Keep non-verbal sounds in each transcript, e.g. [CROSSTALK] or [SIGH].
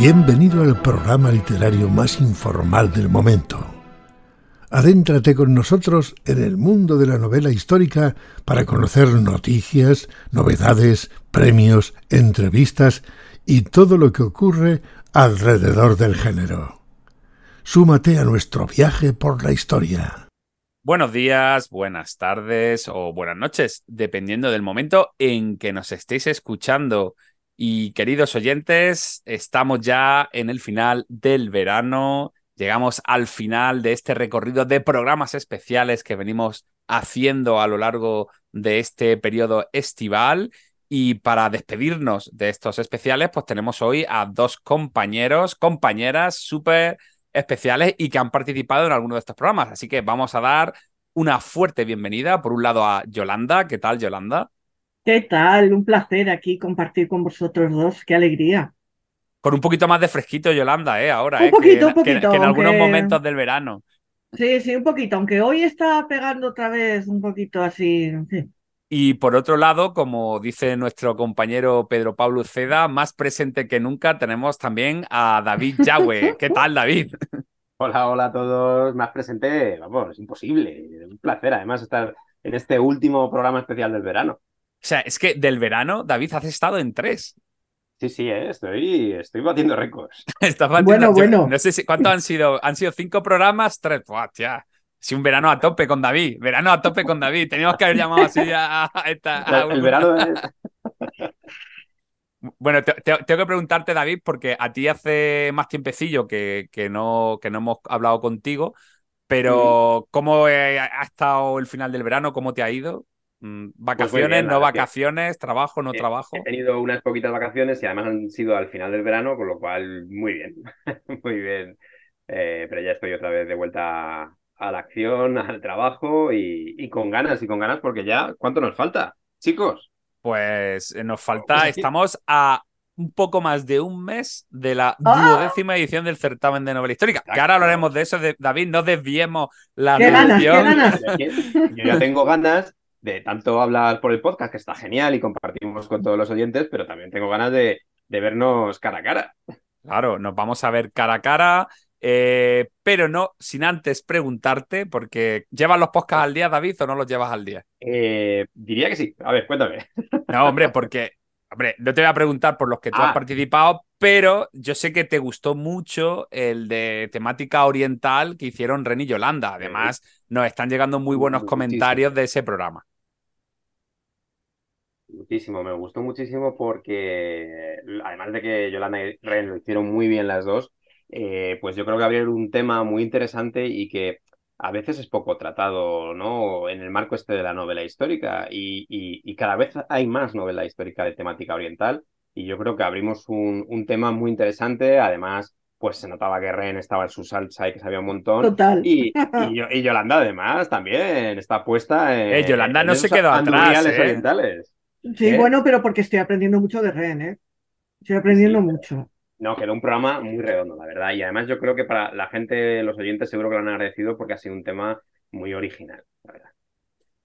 Bienvenido al programa literario más informal del momento. Adéntrate con nosotros en el mundo de la novela histórica para conocer noticias, novedades, premios, entrevistas y todo lo que ocurre alrededor del género. Súmate a nuestro viaje por la historia. Buenos días, buenas tardes o buenas noches, dependiendo del momento en que nos estéis escuchando. Y queridos oyentes, estamos ya en el final del verano. Llegamos al final de este recorrido de programas especiales que venimos haciendo a lo largo de este periodo estival. Y para despedirnos de estos especiales, pues tenemos hoy a dos compañeros, compañeras súper especiales y que han participado en alguno de estos programas. Así que vamos a dar una fuerte bienvenida, por un lado, a Yolanda. ¿Qué tal, Yolanda? ¿Qué tal? Un placer aquí compartir con vosotros dos. Qué alegría. Con un poquito más de fresquito, Yolanda, ¿eh? Ahora, Un ¿eh? poquito, que, un poquito, que- que en algunos momentos del verano. Sí, sí, un poquito, aunque hoy está pegando otra vez un poquito así. sí. Y por otro lado, como dice nuestro compañero Pedro Pablo Ceda, más presente que nunca tenemos también a David Yagüe. [LAUGHS] ¿Qué tal, David? Hola, hola a todos. Más presente, vamos, es imposible. Un placer, además, estar en este último programa especial del verano. O sea, es que del verano, David, has estado en tres. Sí, sí, eh, estoy, estoy batiendo récords. [LAUGHS] Estás batiendo- Bueno, yo bueno. No sé si, ¿cuántos han sido? ¿Han sido cinco programas? Tres. Buah, tía. Sí, un verano a tope con David. Verano a tope con David. Teníamos que haber llamado así a, a esta. a El, el una- verano es... [LAUGHS] Bueno, te- te- tengo que preguntarte, David, porque a ti hace más tiempecillo que, que no, que no hemos hablado contigo, pero ¿cómo eh, ha estado el final del verano? ¿Cómo te ha ido? Mm, ¿Vacaciones, bien, la no vacaciones, trabajo, no trabajo? He tenido unas poquitas vacaciones y además han sido al final del verano, con lo cual muy bien, [LAUGHS] muy bien. Eh, pero ya estoy otra vez de vuelta a la acción, [LAUGHS] al trabajo y, y con ganas, y con ganas porque ya, ¿cuánto nos falta? Chicos, Pues eh, nos Pues falta, estamos a un poco más de un mes de la ¡Ah! duodécima edición del certamen de novela histórica. Que ahora hablaremos de eso, de, David, no desviemos la ¡Qué ganas, qué yo ya tengo ganas de tanto hablar por el podcast, que está genial y compartimos con todos los oyentes, pero también tengo ganas de, de vernos cara a cara. Claro, nos vamos a ver cara a cara, eh, pero no sin antes preguntarte, porque ¿llevas los podcasts al día, David, o no los llevas al día? Eh, diría que sí. A ver, cuéntame. No, hombre, porque, hombre, no te voy a preguntar por los que tú has Ah. participado, pero yo sé que te gustó mucho el de temática oriental que hicieron Ren y Yolanda. Además, nos están llegando muy buenos Muchísimo. comentarios de ese programa. Muchísimo, me gustó muchísimo porque, además de que Yolanda y Ren lo hicieron muy bien las dos, eh, pues yo creo que abrieron un tema muy interesante y que a veces es poco tratado, ¿no? En el marco este de la novela histórica y, y- y cada vez hay más novela histórica de temática oriental y yo creo que abrimos un, un tema muy interesante, además, pues se notaba que Ren estaba en su salsa y que sabía un montón. Total. Y, y, [LAUGHS] y Yolanda además también está puesta en, Eh, Yolanda en no se quedó atrás, ¿eh? orientales. Sí, ¿Eh? bueno, pero porque estoy aprendiendo mucho de Ren, ¿eh? Estoy aprendiendo Sí. mucho. No, quedó un programa muy redondo, la verdad. Y además yo creo que para la gente, los oyentes, seguro que lo han agradecido porque ha sido un tema muy original, la verdad.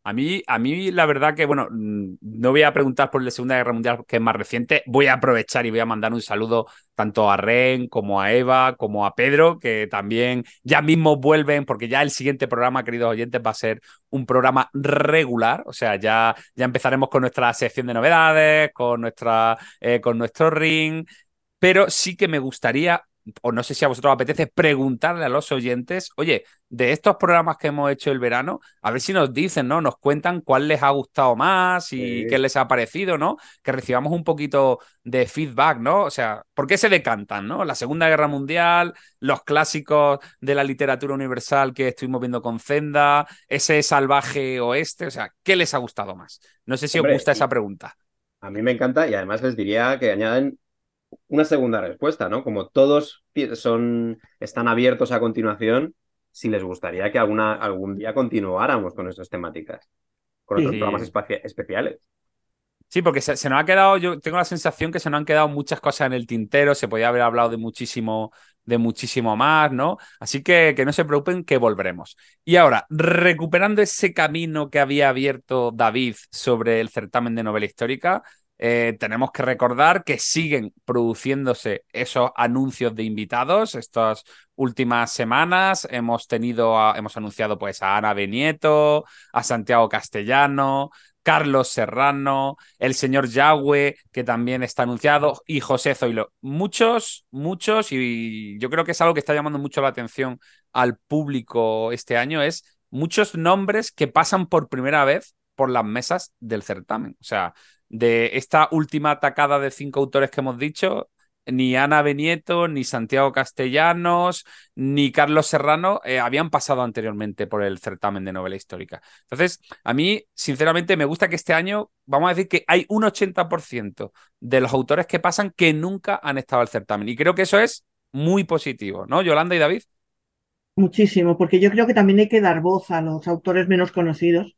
A mí, a mí, la verdad que, bueno, mm, no voy a preguntar por la Segunda Guerra Mundial, que es más reciente. Voy a aprovechar y voy a mandar un saludo tanto a Ren como a Eva, como a Pedro, que también ya mismo vuelven, porque ya el siguiente programa, queridos oyentes, va a ser un programa regular. O sea, ya, ya empezaremos con nuestra sección de novedades, con, nuestra, eh, con nuestro ring. Pero sí que me gustaría, o no sé si a vosotros os apetece, preguntarle a los oyentes, oye, de estos programas que hemos hecho el verano, a ver si nos dicen, ¿no? Nos cuentan cuál les ha gustado más y Sí. qué les ha parecido, ¿no? Que recibamos un poquito de feedback, ¿no? O sea, ¿por qué se decantan, ¿no? La Segunda Guerra Mundial, los clásicos de la literatura universal que estuvimos viendo con Zenda, ese salvaje oeste, o sea, ¿qué les ha gustado más? No sé si Hombre, os gusta esa pregunta. A mí me encanta y además les diría que añaden una segunda respuesta, ¿no? Como todos son, están abiertos a continuación, si les gustaría que alguna, algún día continuáramos con nuestras temáticas, con Sí. otros programas especiales. Sí, porque se, se nos ha quedado, yo tengo la sensación que se nos han quedado muchas cosas en el tintero, se podía haber hablado de muchísimo, de muchísimo más, ¿no? Así que que no se preocupen, que volveremos. Y ahora, recuperando ese camino que había abierto David sobre el certamen de novela histórica, eh, tenemos que recordar que siguen produciéndose esos anuncios de invitados. Estas últimas semanas hemos tenido, hemos anunciado pues a Ana Benieto, a Santiago Castellano, Carlos Serrano, el señor Yahweh, que también está anunciado, y José Zoilo. Muchos, muchos, y yo creo que es algo que está llamando mucho la atención al público este año, es muchos nombres que pasan por primera vez por las mesas del certamen. O sea, de esta última atacada de cinco autores que hemos dicho, ni Ana Benieto, ni Santiago Castellanos, ni Carlos Serrano eh, habían pasado anteriormente por el certamen de novela histórica. Entonces, a mí, sinceramente, me gusta que este año, vamos a decir que hay un 80% de los autores que pasan que nunca han estado al certamen. Y creo que eso es muy positivo, ¿no, Yolanda y David? Muchísimo, porque yo creo que también hay que dar voz a los autores menos conocidos,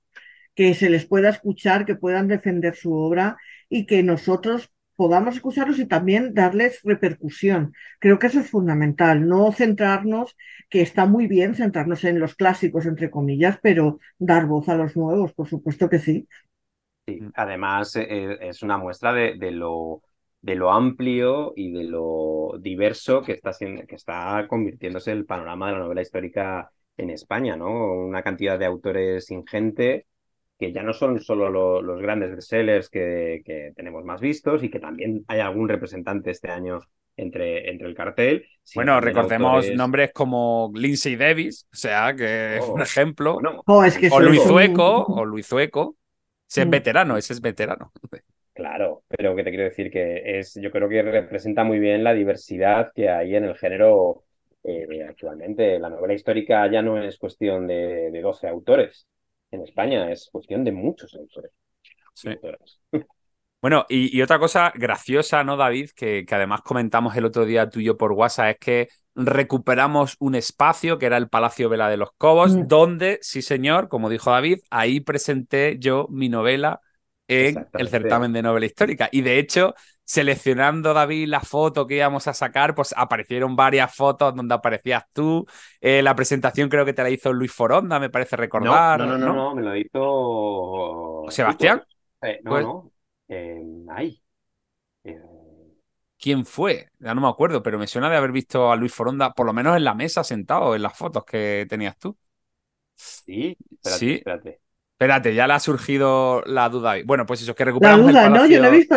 que se les pueda escuchar, que puedan defender su obra y que nosotros podamos escucharlos y también darles repercusión. Creo que eso es fundamental, no centrarnos, que está muy bien centrarnos en los clásicos, entre comillas, pero dar voz a los nuevos, por supuesto que sí. Sí, además eh, es una muestra de, lo, de lo amplio y de lo diverso que está, que está convirtiéndose el panorama de la novela histórica en España, ¿no? Una cantidad de autores ingente que ya no son solo los grandes bestsellers que, que, tenemos más vistos y que también hay algún representante este año entre, entre el cartel. Bueno, recordemos nombres como Lindsay Davis, o sea, que es un oh, ejemplo. Oh, es que o Luis Zueco, o Luis Zueco. Ese es mm. veterano, ese es veterano. Claro, pero que te quiero decir que es, yo creo que representa muy bien la diversidad que hay en el género eh, actualmente. La novela histórica ya no es cuestión de, de 12 autores, en España, es cuestión de muchos autores. Sí. Bueno, y, otra cosa graciosa, ¿no, David? Que, que, además comentamos el otro día tuyo por WhatsApp, es que recuperamos un espacio que era el Palacio Vela de los Cobos, mm. donde, sí señor, como dijo David, ahí presenté yo mi novela en el certamen de novela histórica. Y de hecho, seleccionando, David, la foto que íbamos a sacar, pues aparecieron varias fotos donde aparecías tú. Eh, la presentación creo que te la hizo Luis Foronda, me parece recordar. No, no, no, no, me lo hizo... ¿Sebastián? Eh, no, pues no. Eh, ahí. ¿Quién fue? Ya no me acuerdo, pero me suena de haber visto a Luis Foronda, por lo menos en la mesa sentado, en las fotos que tenías tú. Sí, espérate, sí. espérate. Espérate, ya le ha surgido la duda. Bueno, pues eso, que recuperamos La duda, ¿no? Yo no he visto.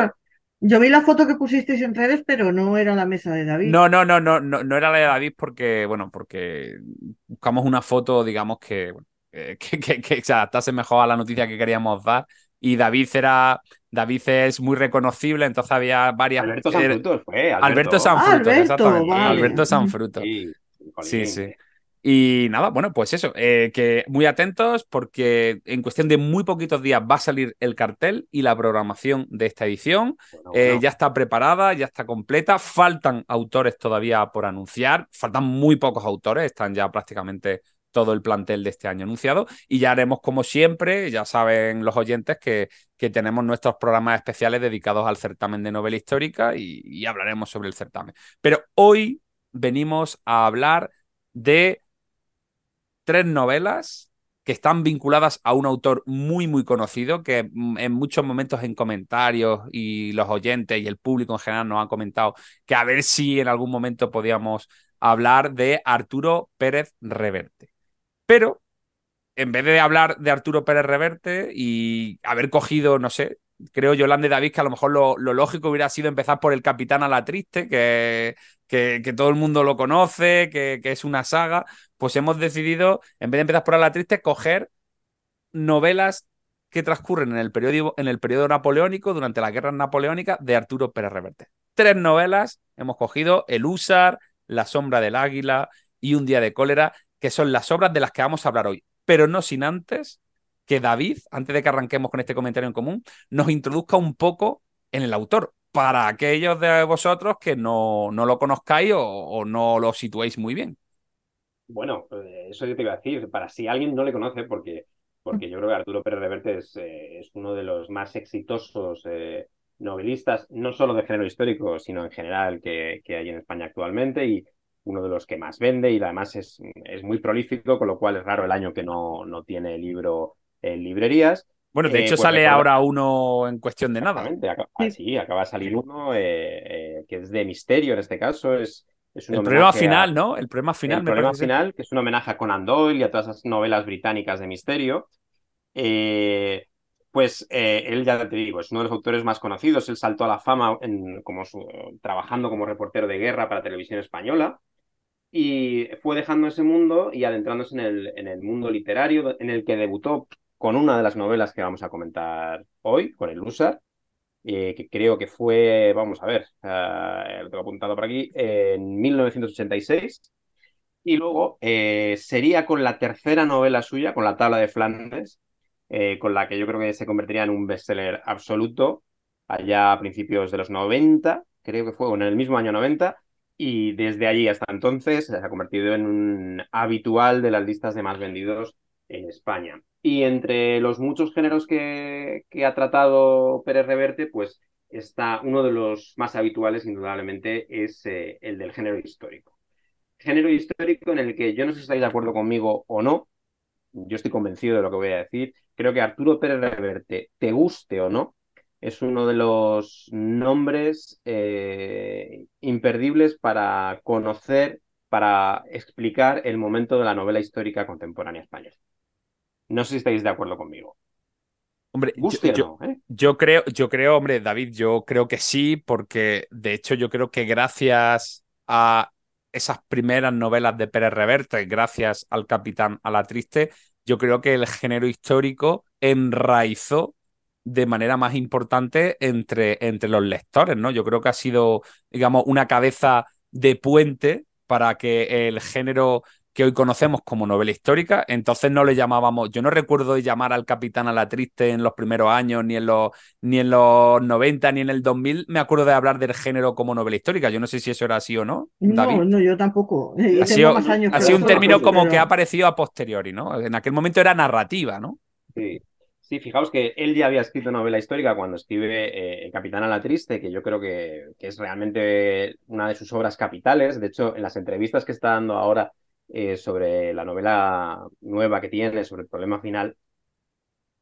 Yo vi la foto que pusisteis en redes, pero no era la mesa de David. No, no, no, no, no, no era la de David porque, bueno, porque buscamos una foto, digamos, que, [LAUGHS] que, que, que se adaptase mejor a la noticia que queríamos dar. Y David era. David es muy reconocible, entonces había varias. Alberto Sanfruto fue. Alberto, Alberto Sanfruto, ah, Alberto, Alberto Sanfruto. sí. sí. Y nada, bueno, pues eso, eh, que muy atentos porque en cuestión de muy poquitos días va a salir el cartel y la programación de esta edición. Eh, ya está preparada, ya está completa. Faltan autores todavía por anunciar, faltan muy pocos autores, están ya prácticamente todo el plantel de este año anunciado y ya haremos como siempre, ya saben los oyentes que, que tenemos nuestros programas especiales dedicados al certamen de novela histórica y, y hablaremos sobre el certamen. Pero hoy venimos a hablar de tres novelas que están vinculadas a un autor muy, muy conocido, que en muchos momentos en comentarios y los oyentes y el público en general nos han comentado que a ver si en algún momento podíamos hablar de Arturo Pérez Reverte. Pero en vez de hablar de Arturo Pérez Reverte y haber cogido, no sé, creo Yolanda y David que a lo mejor lo, lógico hubiera sido empezar por El Capitán a la Triste, que, que, todo el mundo lo conoce, que, que, es una saga, pues hemos decidido, en vez de empezar por a la Triste, coger novelas que transcurren en el, periodo, en el napoleónico, durante las guerras napoleónicas, de Arturo Pérez Reverte. Tres novelas hemos cogido, El Húsar, La Sombra del Águila y Un Día de Cólera, que son las obras de las que vamos a hablar hoy, pero no sin antes que David, antes de que arranquemos con este comentario en común, nos introduzca un poco en el autor, para aquellos de vosotros que no, no lo conozcáis o, no lo situéis muy bien. Bueno, eh, eso yo te iba a decir, para si alguien no le conoce, porque, porque yo creo que Arturo Pérez Reverte es, eh, es uno de los más exitosos eh, novelistas, no solo de género histórico, sino en general que, hay en España actualmente y uno de los que más vende y además es, es muy prolífico, con lo cual es raro el año que no, no tiene libro en librerías. Bueno, de Eh, hecho pues sale ahora uno en cuestión de nada. Acaba- ah, Sí. acaba de salir uno eh, eh, que es de misterio en este caso. Es, es un El problema a- final, ¿no? El problema final, el me problema parece. final, que es un homenaje a Conan Doyle y a todas esas novelas británicas de misterio. Eh, pues eh, él ya te digo, es uno de los autores más conocidos. Él saltó a la fama en- como su- trabajando como reportero de guerra para televisión española y fue dejando ese mundo y adentrándose en el, en el mundo literario, en el que debutó con una de las novelas que vamos a comentar hoy, con el Húsar, eh, que creo que fue, vamos a ver, eh, lo tengo apuntado por aquí, en 1986. Y luego eh, sería con la tercera novela suya, con La Tabla de Flandes, con la que yo creo que se convertiría en un bestseller absoluto allá a principios de los 90, creo que fue en el mismo año 90, y desde allí hasta entonces se ha convertido en un habitual de las listas de más vendidos en España. Y entre los muchos géneros que, ha tratado Pérez Reverte, pues está uno de los más habituales, indudablemente, es eh, el del género histórico. Género histórico en el que yo no sé si estáis de acuerdo conmigo o no, yo estoy convencido de lo que voy a decir. Creo que Arturo Pérez Reverte, te guste o no, es uno de los nombres eh, imperdibles para conocer, para explicar el momento de la novela histórica contemporánea española. No sé si estáis de acuerdo conmigo. Hombre, yo- Guste yo, o no, ¿eh? Yo creo, yo creo, hombre, David, yo creo que sí, porque de hecho yo creo que gracias a esas primeras novelas de Pérez Reverte, gracias al Capitán a la Triste, yo creo que el género histórico enraizó de manera más importante entre, entre los lectores, ¿no? Yo creo que ha sido, digamos, una cabeza de puente para que el género que hoy conocemos como novela histórica, entonces no le llamábamos, yo no recuerdo llamar al Capitán a la Triste en los primeros años, ni en los, ni en los 90, ni en el 2000, me acuerdo de hablar del género como novela histórica, yo no sé si eso era así o no, David. No, no, yo tampoco. Ha sido, más años ha que sido un término como pero- que ha aparecido a posteriori, ¿no? En aquel momento era narrativa, ¿no? Sí. Sí, fijaos que él ya había escrito novela histórica cuando escribe eh, El Capitán a la Triste, que yo creo que, que es realmente una de sus obras capitales. De hecho, en las entrevistas que está dando ahora eh, sobre la novela nueva que tiene, sobre el problema final,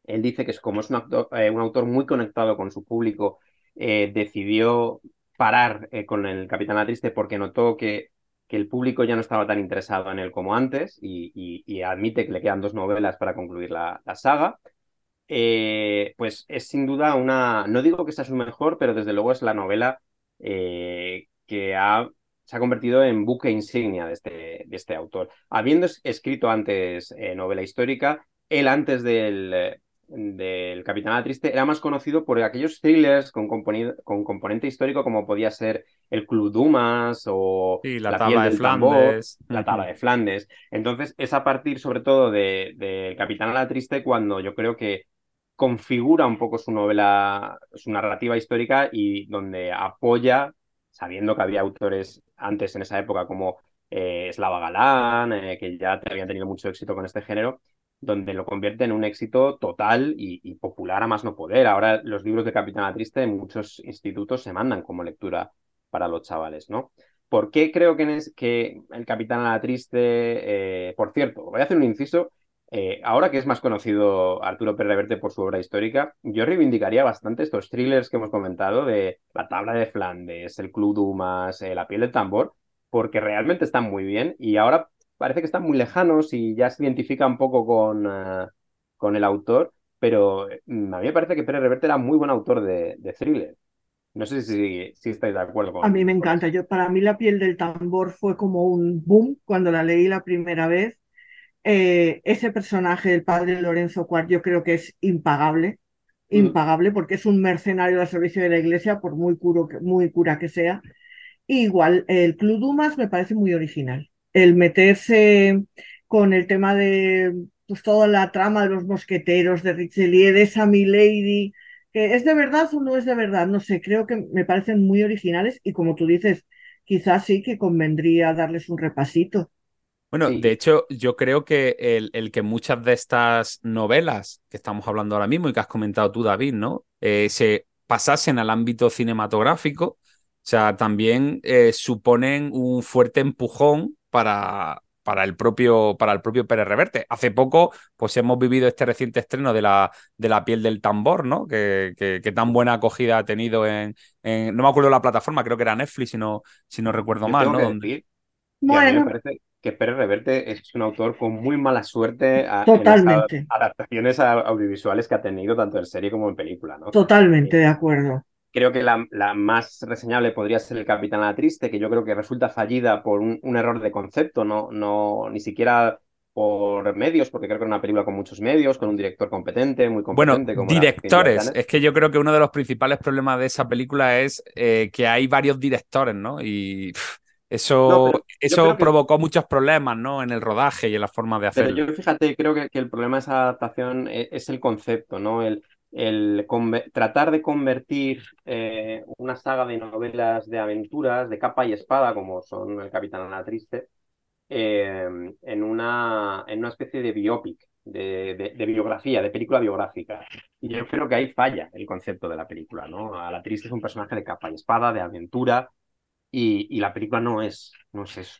él dice que como es un, eh, un autor muy conectado con su público, eh, decidió parar con El Capitán la Triste porque notó que, que el público ya no estaba tan interesado en él como antes y, admite que le quedan dos novelas para concluir la- la saga. Pues es sin duda una, no digo que sea su mejor, pero desde luego es la novela que ha, se ha convertido en buque insignia de este, de este autor. Habiendo es- escrito antes eh, novela histórica, él antes del, del Capitán a la Triste era más conocido por aquellos thrillers con, con componente histórico como podía ser El Club Dumas o Sí, la, piel tabla de del tambor, Flandes. la tabla de Flandes. Entonces, es a partir sobre todo de, de Capitán a la Triste cuando yo creo que configura un poco su novela, su narrativa histórica y donde apoya, sabiendo que había autores antes en esa época como eh, Slava Galán, eh, que ya habían tenido mucho éxito con este género, donde lo convierte en un éxito total y, popular a más no poder. Ahora los libros de Capitán a la Triste en muchos institutos se mandan como lectura para los chavales, ¿no? ¿Por qué creo que, es- que el Capitán a la Triste, eh, por cierto, voy a hacer un inciso, eh, ahora que es más conocido Arturo Pérez Reverte por su obra histórica, yo reivindicaría bastante estos thrillers que hemos comentado de La Tabla de Flandes, El Club Dumas, eh, La Piel del Tambor, porque realmente están muy bien y ahora parece que están muy lejanos y ya se identifica un poco con, eh, con el autor, pero mm, a mí me parece que Pérez Reverte era muy buen autor de, de thriller. No sé si, si estáis de acuerdo con A mí me encanta. Yo, para mí la piel del tambor fue como un boom cuando la leí la primera vez. Eh, ese personaje del padre Lorenzo Cuart yo creo que es impagable, impagable porque es un mercenario al servicio de la iglesia, por muy, curo muy cura que sea. Igual, el Club Dumas me parece muy original. El meterse con el tema de pues, toda la trama de los mosqueteros, de Richelieu, de esa Milady, que es de verdad o no es de verdad, no sé, creo que me parecen muy originales y como tú dices, quizás sí que convendría darles un repasito. Bueno, Sí. de hecho, yo creo que el, el que muchas de estas novelas que estamos hablando ahora mismo y que has comentado tú, David, ¿no? Eh, se pasasen al ámbito cinematográfico, o sea, también eh, suponen un fuerte empujón para, para el propio, para el propio Pérez Reverte. Hace poco, pues hemos vivido este reciente estreno de la, de la piel del tambor, ¿no? Que, que, tan buena acogida ha tenido en, no me acuerdo la plataforma, creo que era Netflix, si no, si no recuerdo mal, ¿no? Bueno. me parece que Pérez Reverte es un autor con muy mala suerte a, Totalmente. adaptaciones audiovisuales que ha tenido tanto en serie como en película, ¿no? Totalmente de acuerdo. Creo que la, más reseñable podría ser El Capitán la Triste, que yo creo que resulta fallida por un, error de concepto, no, no, ni siquiera por medios, porque creo que es una película con muchos medios, con un director competente, muy competente. Bueno, directores. Es que yo creo que uno de los principales problemas de esa película es eh, que hay varios directores, ¿no? Y eso, eso provocó muchos problemas, ¿no? En el rodaje y en la forma de hacerlo. Pero yo fíjate, creo que, que el problema de esa adaptación es, es el concepto, ¿no? El, el tratar de convertir eh, una saga de novelas de aventuras de capa y espada, como son El Capitán Ana Triste, eh, en, una, en una especie de biopic, de, de, biografía, de película biográfica. Y yo creo que ahí falla el concepto de la película, ¿no? A la Triste es un personaje de capa y espada, de aventura, y, y la película no es, no es eso.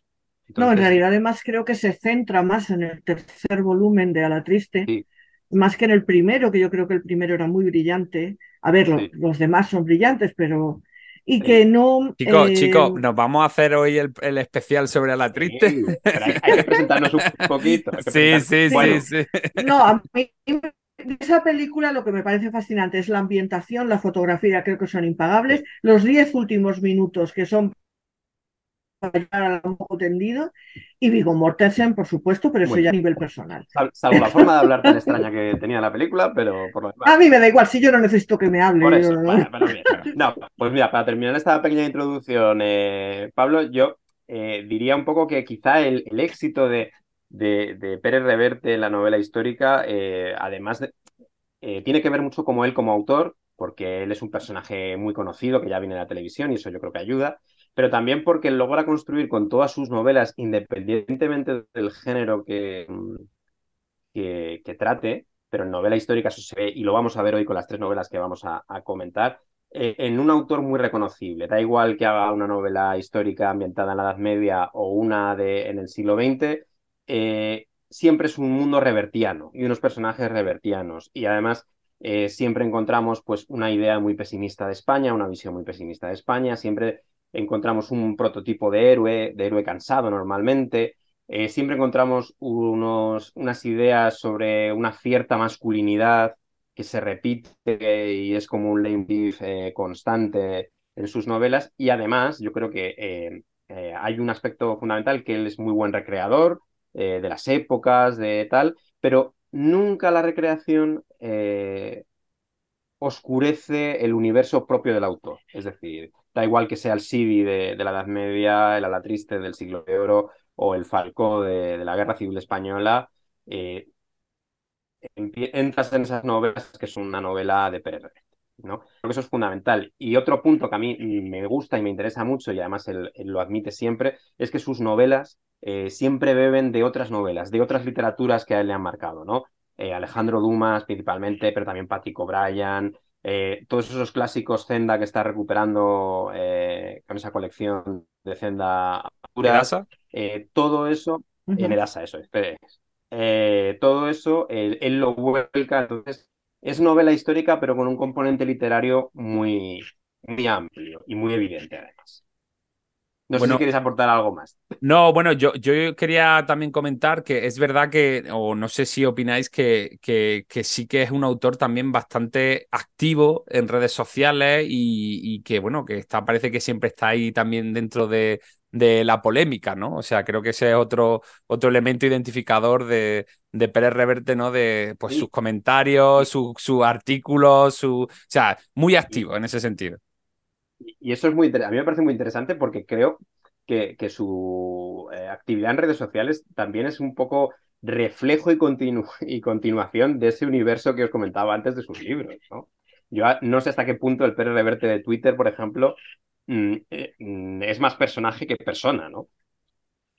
no, en realidad además creo que se centra más en el tercer volumen de A la Triste. Sí más que en el primero, que yo creo que el primero era muy brillante. A ver, los demás son brillantes, pero... Y que no... Chicos, chicos, eh, nos vamos a hacer hoy el, especial sobre la triste. Sí, hay, que presentarnos un poquito. [LAUGHS] Sí, sí, sí, sí. No, a mí esa película lo que me parece fascinante es la ambientación, la fotografía, creo que son impagables. Los diez últimos minutos, que son a poco tendido y Vigo Mortensen, por supuesto, pero eso ya a nivel personal. salvo la forma de hablar tan [LAUGHS] extraña que tenía la película, pero por lo A mí me da igual, si yo no necesito que me hable. ¿no? pues mira, para terminar esta pequeña introducción, eh, Pablo, yo eh, diría un poco que quizá el, éxito de, de, Pérez Reverte en la novela histórica, eh, además de, tiene que ver mucho como él como autor, porque él es un personaje muy conocido que ya viene de la televisión y eso yo creo que ayuda pero también porque logra construir con todas sus novelas, independientemente del género que, mm, que, trate, pero en novela histórica eso se ve, y lo vamos a ver hoy con las tres novelas que vamos a, comentar, eh, en un autor muy reconocible. Da igual que haga una novela histórica ambientada en la Edad Media o una de, en el siglo XX, eh, siempre es un mundo revertiano y unos personajes revertianos. Y además eh, siempre encontramos pues, una idea muy pesimista de España, una visión muy pesimista de España, siempre encontramos un prototipo de héroe, de héroe cansado normalmente. Eh, siempre encontramos unos, unas ideas sobre una cierta masculinidad que se repite y es como un leitmotiv constante en sus novelas. Y además, yo creo que hay un aspecto fundamental que él es muy buen recreador de las épocas, de tal, pero nunca la recreación oscurece el universo propio del autor. Es decir, da igual que sea el Sibi de, la Edad Media, el Ala Triste del siglo de oro o el Falcó de, la Guerra Civil Española, eh, entras en esas novelas que es una novela de Pérez ¿no? Creo que eso es fundamental. Y otro punto que a mí me gusta y me interesa mucho, y además él, lo admite siempre, es que sus novelas eh, siempre beben de otras novelas, de otras literaturas que a él le han marcado, ¿no? Eh, Alejandro Dumas principalmente, pero también Patrick O'Brien, eh, todos esos clásicos Zenda que está recuperando eh, con esa colección de Zenda eh, todo eso, en Edasa, eso es, todo eso, él, lo vuelca, entonces es novela histórica, pero con un componente literario muy, muy amplio y muy evidente además. No sé si quieres aportar algo más. No, bueno, yo, yo quería también comentar que es verdad que, o no sé si opináis que, que, que sí que es un autor también bastante activo en redes sociales y, que, bueno, que está, parece que siempre está ahí también dentro de, de la polémica, ¿no? O sea, creo que ese es otro, otro elemento identificador de, de Pérez Reverte, ¿no? De pues, sus comentarios, sus su artículos, su. O sea, muy activo en ese sentido. Y eso es muy a mí me parece muy interesante porque creo que, que su eh, actividad en redes sociales también es un poco reflejo y, continuación de ese universo que os comentaba antes de sus libros, ¿no? Yo no sé hasta qué punto el Pérez Reverte de Twitter, por ejemplo, mm, eh, mm, es más personaje que persona, ¿no?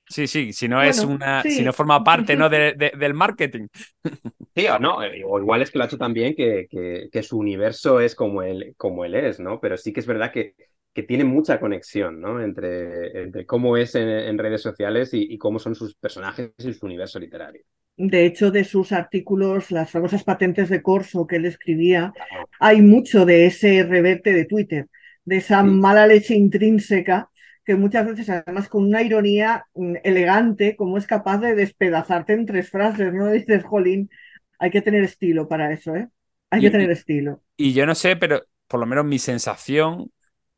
Sí, sí, si no es una, si no forma parte ¿no? [LAUGHS] del marketing. [LAUGHS] Sí, o no, eh, o igual es que lo ha hecho también que, que, su universo es como él, como él es, ¿no? Pero sí que es verdad que, que tiene mucha conexión ¿no? entre, entre cómo es en, redes sociales y, cómo son sus personajes y su universo literario. De hecho, de sus artículos, las famosas patentes de corso que él escribía, hay mucho de ese reverte de Twitter, de esa mala leche intrínseca que muchas veces, además con una ironía mm, elegante, como es capaz de despedazarte en tres frases, ¿no? [LAUGHS] Dices, jolín, hay que tener estilo para eso, ¿eh? Hay que tener estilo. Y yo no sé, pero por lo menos mi sensación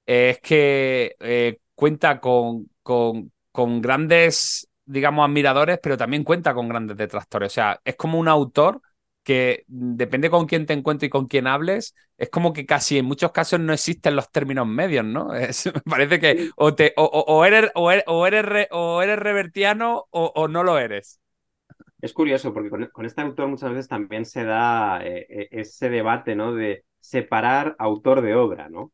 es que eh, cuenta con, con, con, grandes, digamos, admiradores, pero también cuenta con grandes detractores. O sea, es como un autor que depende con quién te encuentres y con quién hables, es como que casi en muchos casos no existen los términos medios, ¿no? [LAUGHS] me parece que o, te, o, eres, o, eres, o, eres, o eres revertiano o, no lo eres. Es curioso porque con, este autor muchas veces también se da eh, eh, ese debate, ¿no? De separar autor de obra, ¿no?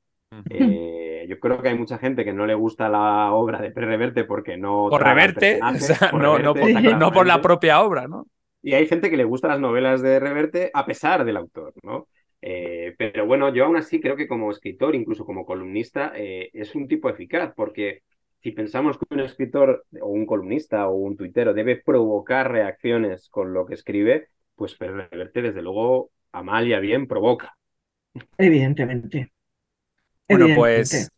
Eh, yo creo que hay mucha gente que no le gusta la obra de Reverte porque no. Por Reverte, [LAUGHS] no, no, por, la propia obra, ¿no? Y hay gente que le gusta las novelas de Reverte a pesar del autor, ¿no? Eh, pero bueno, yo aún así creo que como escritor, incluso como columnista, eh, es un tipo eficaz, porque si pensamos que un escritor o un columnista o un tuitero debe provocar reacciones con lo que escribe, pues Reverte, desde luego, a mal y a bien, provoca. Evidentemente. Bueno, pues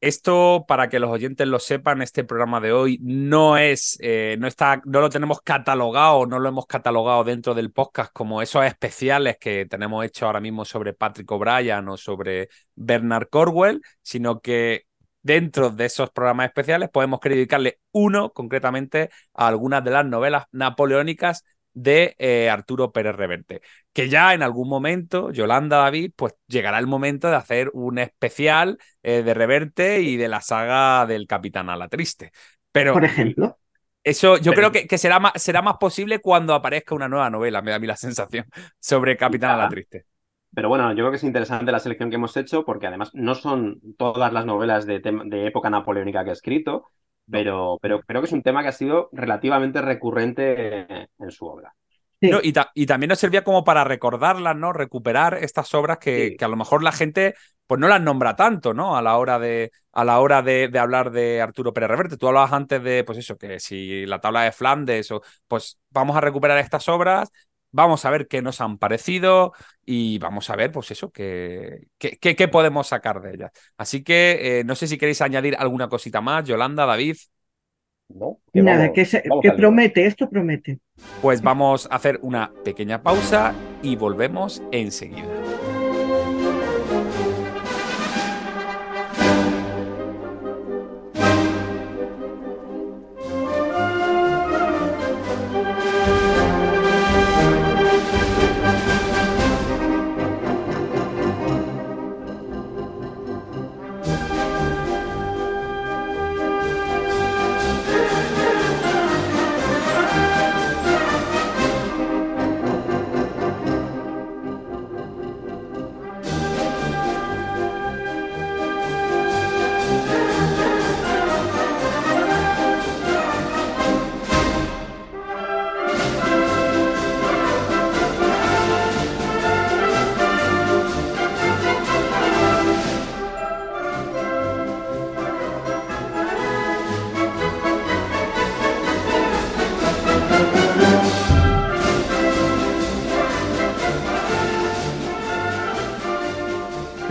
esto, para que los oyentes lo sepan, este programa de hoy no es, eh, no está, no lo tenemos catalogado, no lo hemos catalogado dentro del podcast como esos especiales que tenemos hecho ahora mismo sobre Patrick O'Brien o sobre Bernard Corwell, sino que dentro de esos programas especiales podemos dedicarle uno concretamente a algunas de las novelas napoleónicas de eh, Arturo Pérez Reverte. Que ya en algún momento, Yolanda David, pues llegará el momento de hacer un especial eh, de Reverte y de la saga del Capitán a la Triste. Pero, Por ejemplo. Eso yo creo que, que, será, más, será más posible cuando aparezca una nueva novela, me da a mí la [LAUGHS] sensación, sobre Capitán a la Triste. Pero bueno, yo creo que es interesante la selección que hemos hecho porque además no son todas las novelas de, de época napoleónica que ha escrito, pero, pero creo que es un tema que ha sido relativamente recurrente en su obra. y, también nos servía como para recordarlas, ¿no? Recuperar estas obras que, que, a lo mejor la gente pues no las nombra tanto, ¿no? A la hora de, a la hora de, de, hablar de Arturo Pérez Reverte. Tú hablabas antes de, pues eso, que si la tabla de Flandes, o pues vamos a recuperar estas obras Vamos a ver qué nos han parecido y vamos a ver, pues eso, qué, qué, podemos sacar de ellas. Así que eh, no sé si queréis añadir alguna cosita más, Yolanda, David. No, Nada, que, que promete, esto promete. Pues vamos a hacer una pequeña pausa y volvemos enseguida.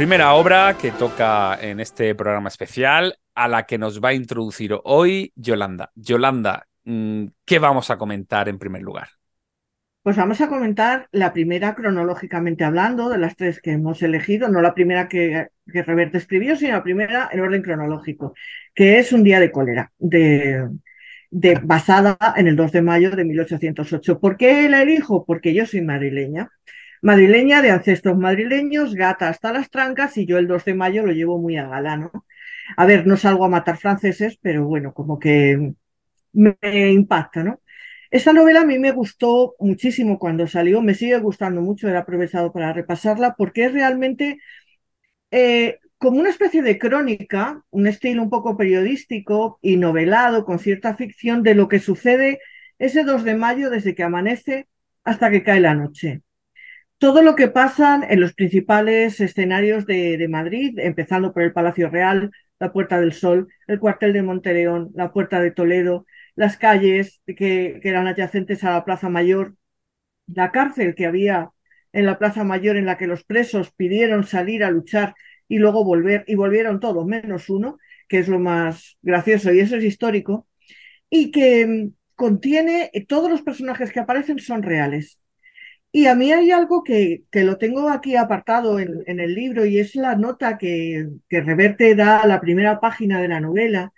Primera obra que toca en este programa especial, a la que nos va a introducir hoy Yolanda. Yolanda, mm, ¿qué vamos a comentar en primer lugar? Pues vamos a comentar la primera cronológicamente hablando, de las tres que hemos elegido, no la primera que, Reverte escribió, sino la primera en orden cronológico, que es Un día de cólera, de, basada en el 2 de mayo de 1808. ¿Por qué la elijo? Porque yo soy madrileña madrileña de ancestros madrileños, gata hasta las trancas y yo el 2 de mayo lo llevo muy a gala, ¿no? A ver, no salgo a matar franceses, pero bueno, como que me impacta, ¿no? Esta novela a mí me gustó muchísimo cuando salió, me sigue gustando mucho, he aprovechado para repasarla porque es realmente eh, como una especie de crónica, un estilo un poco periodístico y novelado con cierta ficción de lo que sucede ese 2 de mayo desde que amanece hasta que cae la noche todo lo que pasa en los principales escenarios de, Madrid, empezando por el Palacio Real, la Puerta del Sol, el cuartel de Monteleón, la Puerta de Toledo, las calles que, eran adyacentes a la Plaza Mayor, la cárcel que había en la Plaza Mayor en la que los presos pidieron salir a luchar y luego volver, y volvieron todos menos uno, que es lo más gracioso y eso es histórico, y que mm, contiene, todos los personajes que aparecen son reales. Y a mí hay algo que, que lo tengo aquí apartado en, en, el libro y es la nota que, que Reverte da a la primera página de la novela,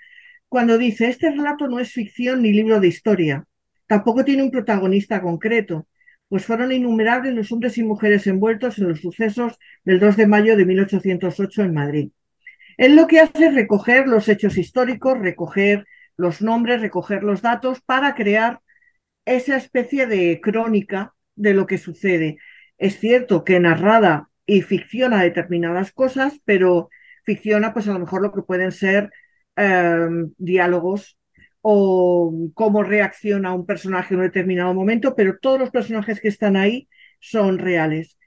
cuando dice, este relato no es ficción ni libro de historia, tampoco tiene un protagonista concreto, pues fueron innumerables los hombres y mujeres envueltos en los sucesos del 2 de mayo de 1808 en Madrid. Él lo que hace es recoger los hechos históricos, recoger los nombres, recoger los datos para crear esa especie de crónica de lo que sucede. Es cierto que narrada y ficciona determinadas cosas, pero ficciona pues a lo mejor lo que pueden ser em, diálogos o cómo reacciona un personaje en un determinado momento, pero todos los personajes que están ahí son reales.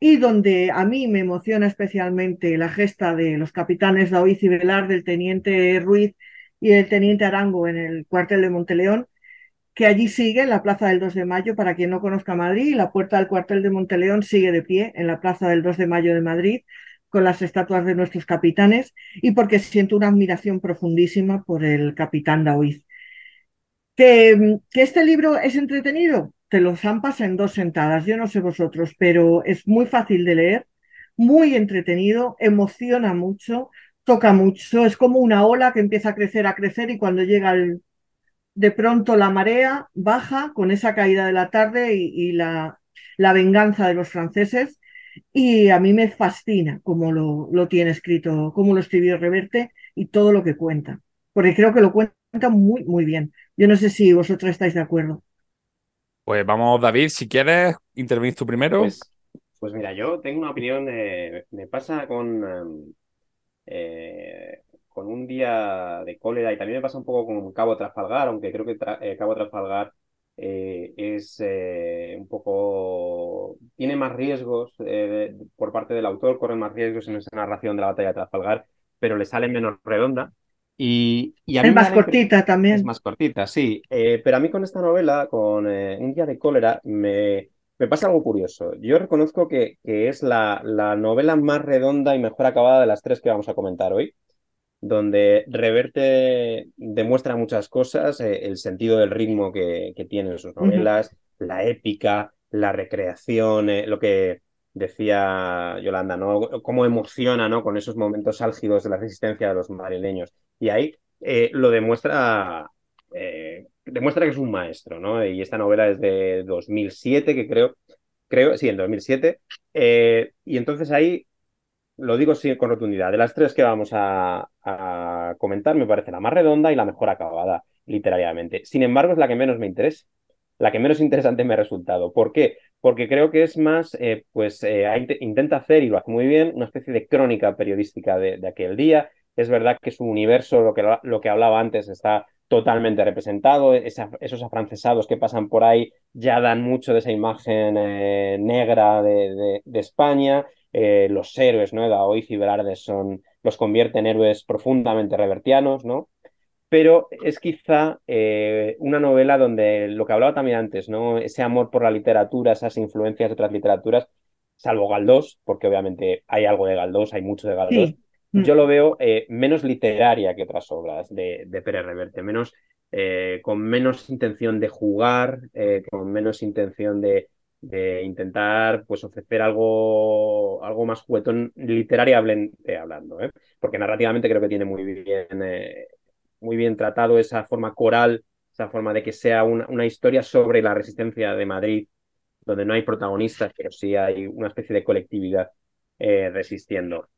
Y donde a mí me emociona especialmente la gesta de los capitanes Daoiz y Velar, del teniente Ruiz y el teniente Arango en el cuartel de Monteleón, que allí sigue en la Plaza del 2 de Mayo, para quien no conozca Madrid, la puerta del cuartel de Monteleón sigue de pie en la Plaza del 2 de Mayo de Madrid, con las estatuas de nuestros capitanes, y porque siento una admiración profundísima por el capitán Daoiz. ¿Que, ¿Que este libro es entretenido? Te lo zampas en dos sentadas, yo no sé vosotros, pero es muy fácil de leer, muy entretenido, emociona mucho, toca mucho, es como una ola que empieza a crecer, a crecer y cuando llega el, de pronto la marea baja con esa caída de la tarde y, la, la, venganza de los franceses y a mí me fascina cómo lo, lo, tiene escrito, cómo lo escribió Reverte y todo lo que cuenta, porque creo que lo cuenta muy, muy bien. Yo no sé si vosotros estáis de acuerdo. Pues vamos, David, si quieres, intervenir tú primero. Pues, pues, mira, yo tengo una opinión, de, me pasa con... Eh, con un día de cólera y también me pasa un poco con Cabo Trafalgar, aunque creo que eh, Cabo Trafalgar eh, es un poco... tiene más riesgos por parte del autor, corre más riesgos en esa narración de la batalla de Trafalgar, pero le sale menos redonda. Y, es más cortita también. Es más cortita, sí. pero a mí con esta novela, con Un día de cólera, me, me pasa algo curioso. Yo reconozco que, es la, novela más redonda y mejor acabada de las tres que vamos a comentar hoy, donde Reverte demuestra muchas cosas, eh, el sentido del ritmo que, que tienen sus novelas, la épica, la recreación, eh, lo que decía Yolanda, ¿no? Cómo emociona, ¿no? Con esos momentos álgidos de la resistencia de los madrileños. Y ahí eh, lo demuestra demuestra que es un maestro, ¿no? Y esta novela es de 2007, que creo, creo, sí, en 2007. Eh, y entonces ahí, lo digo sí, con rotundidad, de las tres que vamos a, comentar, me parece la más redonda y la mejor acabada literariamente. Sin embargo, es la que menos me interesa, la que menos [LAUGHS] interesante me ha resultado. ¿Por qué? Porque creo que es más, eh, pues eh, intenta hacer, y lo hace muy bien, una especie de crónica periodística de, aquel día. Es verdad que su universo, lo que, lo que hablaba antes, está totalmente representado. esos afrancesados que pasan por ahí ya dan mucho de esa imagen eh, negra de, España. Eh, los héroes, ¿no? Daoiz y Velarde son, los convierten en héroes profundamente revertianos, ¿no? Pero es quizá eh, una novela donde lo que hablaba también antes, ¿no? Ese amor por la literatura, esas influencias de otras literaturas, salvo Galdós, porque obviamente hay algo de Galdós, hay mucho de Galdós, Mm. yo lo veo eh, menos literaria que otras obras de, de Pérez Reverte, menos, con menos intención de jugar, con menos intención de, intentar pues, ofrecer algo, algo más juguetón literariamente hablando, porque narrativamente creo que tiene muy bien, muy bien tratado esa forma coral, esa forma de que sea una, una historia sobre la resistencia de Madrid, donde no hay protagonistas, pero sí hay una especie de colectividad resistiendo.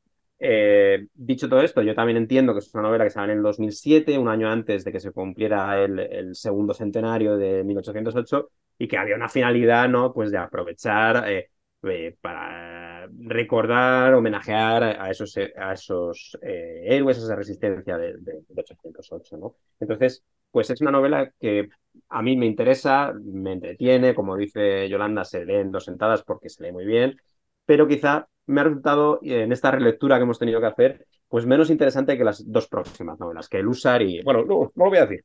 Eh, dicho todo esto, yo también entiendo que es una novela que sale en el 2007, un año antes de que se cumpliera el, segundo centenario de 1808, y que había una finalidad, ¿no? Pues de aprovechar eh, eh, para recordar, homenajear a esos, a esos héroes, a esa resistencia de, 1808, ¿no? Entonces, pues es una novela que a mí me interesa, me entretiene, como dice Yolanda, se lee en dos sentadas porque se lee muy bien, pero quizá me ha resultado, en esta relectura que hemos tenido que hacer, pues menos interesante que las dos próximas novelas, que el Usar y... Bueno, no, no lo voy a decir.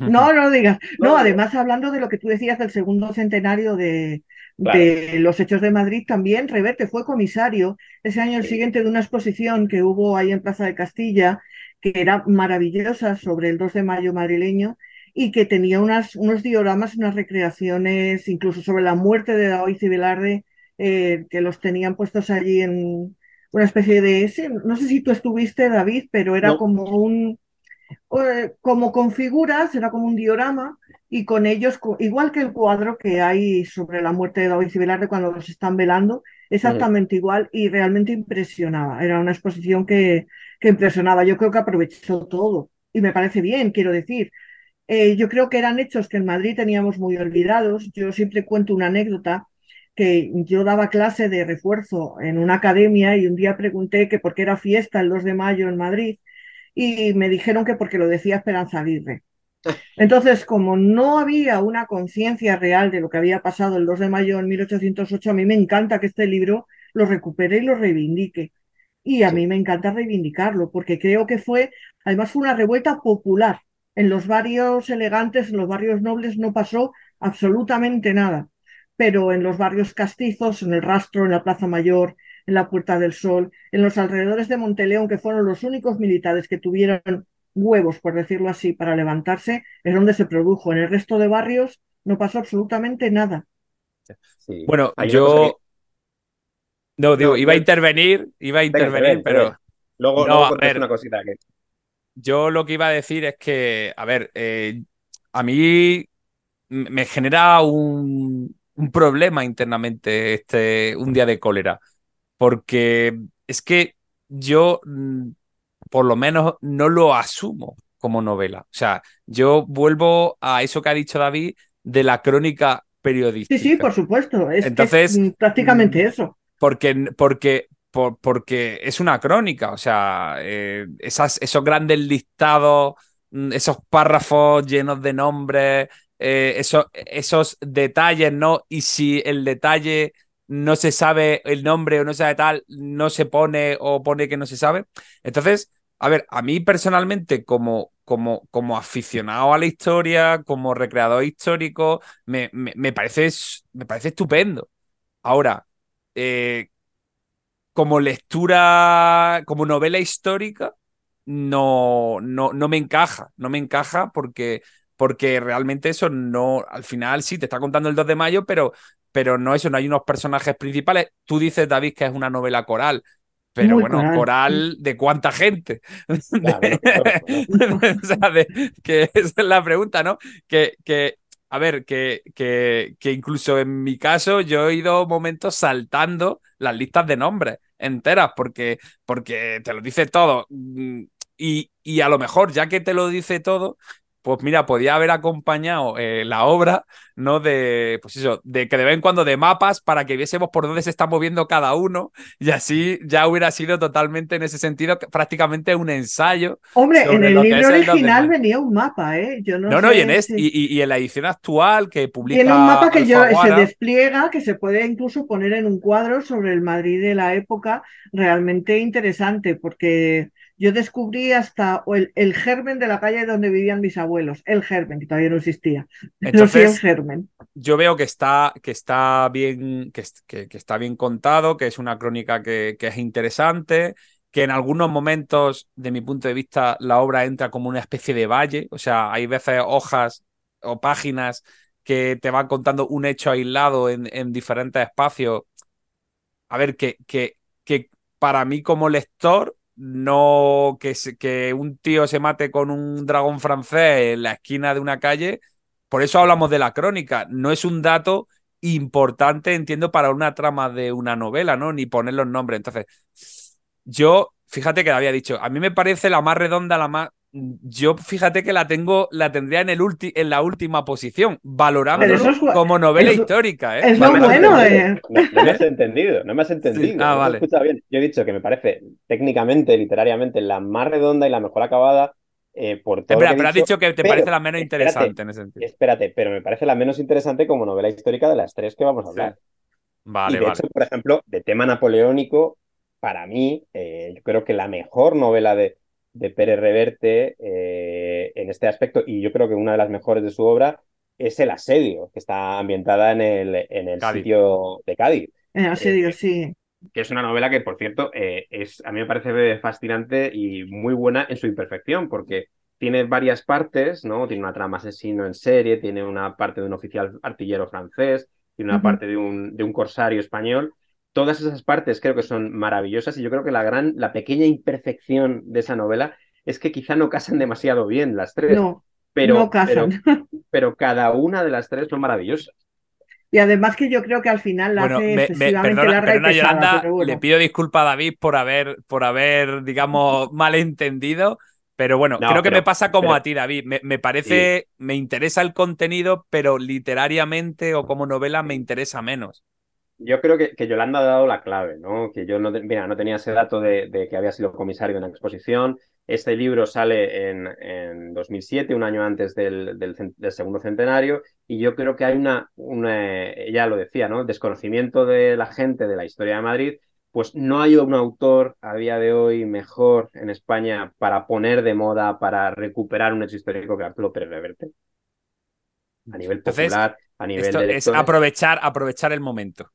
No, no lo digas. No, además hablando de lo que tú decías del segundo centenario de, de los Hechos de Madrid, también Reverte fue comisario ese año el siguiente de una exposición que hubo ahí en Plaza de Castilla, que era maravillosa sobre el 2 de mayo madrileño y que tenía unas, unos dioramas, unas recreaciones, incluso sobre la muerte de David y Velarde, eh, que los tenían puestos allí en, una especie de, no sé si tú estuviste, David, pero era como un, como con figuras, era como un diorama, y con ellos, igual que el cuadro que hay sobre la muerte de David y Velarde cuando los están velando, exactamente igual y realmente impresionaba. Era una exposición que, que impresionaba. Yo creo que aprovechó todo y me parece bien, quiero decir. Eh, yo creo que eran hechos que en Madrid teníamos muy olvidados. Yo siempre cuento una anécdota que yo daba clase de refuerzo en una academia y un día pregunté que por qué era fiesta el 2 de mayo en Madrid y me dijeron que porque lo decía Esperanza Aguirre. [LAUGHS] Entonces, como no había una conciencia real de lo que había pasado el 2 de mayo en 1808, a mí me encanta que este libro lo recupere y lo reivindique. Y a mí me encanta reivindicarlo, porque creo que fue, además fue una revuelta popular. En los barrios elegantes, en los barrios nobles no pasó absolutamente nada pero en los barrios castizos, en el Rastro, en la Plaza Mayor, en la Puerta del Sol, en los alrededores de Monteleón, que fueron los únicos militares que tuvieron huevos, por decirlo así, para levantarse, es donde se produjo. En el resto de barrios no pasó absolutamente nada. Bueno, yo... No, digo, iba a intervenir, iba a intervenir, pero... Luego, no, una cosita que... Yo lo que iba a decir es que, a ver, eh, a mí me genera un, un problema internamente este, un día de cólera, porque es que yo, mm, por lo menos, no lo asumo como novela. O sea, yo vuelvo a eso que ha dicho David de la crónica periodística. Sí, sí, por supuesto. Es, Entonces, mm, prácticamente mm, eso. Porque, porque, porque es una crónica, o sea, eh, esas, esos grandes listados, esos párrafos llenos de nombres, eh, esos detalles, ¿no? Y si el detalle no se sabe el nombre o no se sabe tal, no se pone o pone que no se sabe. Entonces, a ver, a mí personalmente, como, como, como aficionado a la historia, como recreador histórico, me, me, parece, me parece estupendo. Ahora, eh, como lectura, como novela histórica, no, no, no me encaja, no me encaja porque porque realmente eso no, al final sí, te está contando el 2 de mayo, pero, pero no eso, no hay unos personajes principales. Tú dices, David, que es una novela coral, pero bueno, coral. de cuánta gente. [LAUGHS] que [LAUGHS] esa es la pregunta, ¿no? Que, que a ver, que, que, que, incluso en mi caso yo he ido momentos saltando las listas de nombres enteras, porque, porque te lo dice todo. Mm, y, y a lo mejor, ya que te lo dice todo, pues mira, podía haber acompañado eh, la obra, ¿no? De, pues eso, de que de vez en cuando de mapas para que viésemos por dónde se está moviendo cada uno y así ya hubiera sido totalmente en ese sentido prácticamente un ensayo. Hombre, en el libro original venía un mapa, ¿eh? Yo no, no, no y, en este, y, en la edición actual que publica. Tiene un mapa que yo, se despliega, que se puede incluso poner en un cuadro sobre el Madrid de la época, realmente interesante, porque yo descubrí hasta el, germen de la calle donde vivían mis abuelos, el germen, que todavía no existía. [LAUGHS] Entonces, el germen. Yo veo que está, que está bien, que, está bien contado, que es una crónica que, es interesante, que en algunos momentos, de mi punto de vista, la obra entra como una especie de valle. O sea, hay veces hojas o páginas que te van contando un hecho aislado en, en diferentes espacios. A ver, que, que, que para mí como lector no que, que un tío se mate con un dragón francés en la esquina de una calle. Por eso hablamos de la crónica. No es un dato importante, entiendo, para una trama de una novela, ¿no? Ni poner los nombres. Entonces, yo, fíjate que había dicho, a mí me parece la más redonda, la más yo fíjate que la tengo, la tendría en el en la última posición, valorando como novela histórica. ¿eh? Es lo bueno, eh. No, me has entendido, no me has entendido. Ah, vale. bien. Yo he dicho que me parece técnicamente, literariamente, la más redonda y la mejor acabada eh, por todo. Espera, pero has dicho que te parece la menos interesante en ese sentido. Espérate, pero me parece la menos interesante como novela histórica de las tres que vamos a hablar. Vale, y de hecho, por ejemplo, de tema napoleónico, para mí, eh, yo creo que la mejor novela de, de Pérez Reverte eh, en este aspecto, y yo creo que una de las mejores de su obra, es El Asedio, que está ambientada en el, en el sitio de Cádiz. El Asedio, sí. Que es una novela que, por cierto, es, a mí me parece fascinante y muy buena en su imperfección, porque tiene varias partes, ¿no? Tiene una trama asesino en serie, tiene una parte de un oficial artillero francés, tiene una parte de un, de un corsario español. Todas esas partes creo que son maravillosas y yo creo que la gran, la pequeña imperfección de esa novela es que quizá no casan demasiado bien las tres. No, pero, no casan. [LAUGHS] Pero, cada una de las tres son maravillosas. Y además que yo creo que al final la hace excesivamente larga y pesada, Le pido disculpas a David por haber, por haber, digamos, malentendido. Pero bueno, creo que me pasa como a ti, David. Me, parece, me interesa el contenido, pero literariamente o como novela me interesa menos. Yo creo que, que Yolanda ha dado la clave, ¿no? Que yo no, mira, no tenía ese dato de, que había sido comisario de una exposición. Este libro sale en, en 2007, un año antes del, del, segundo centenario, y yo creo que hay una, una, ella lo decía, ¿no? Desconocimiento de la gente de la historia de Madrid pues no hay un autor a día de hoy mejor en España para poner de moda, para recuperar un hecho histórico que Arturo Pérez Reverte. A nivel popular, a nivel de es aprovechar, aprovechar el momento.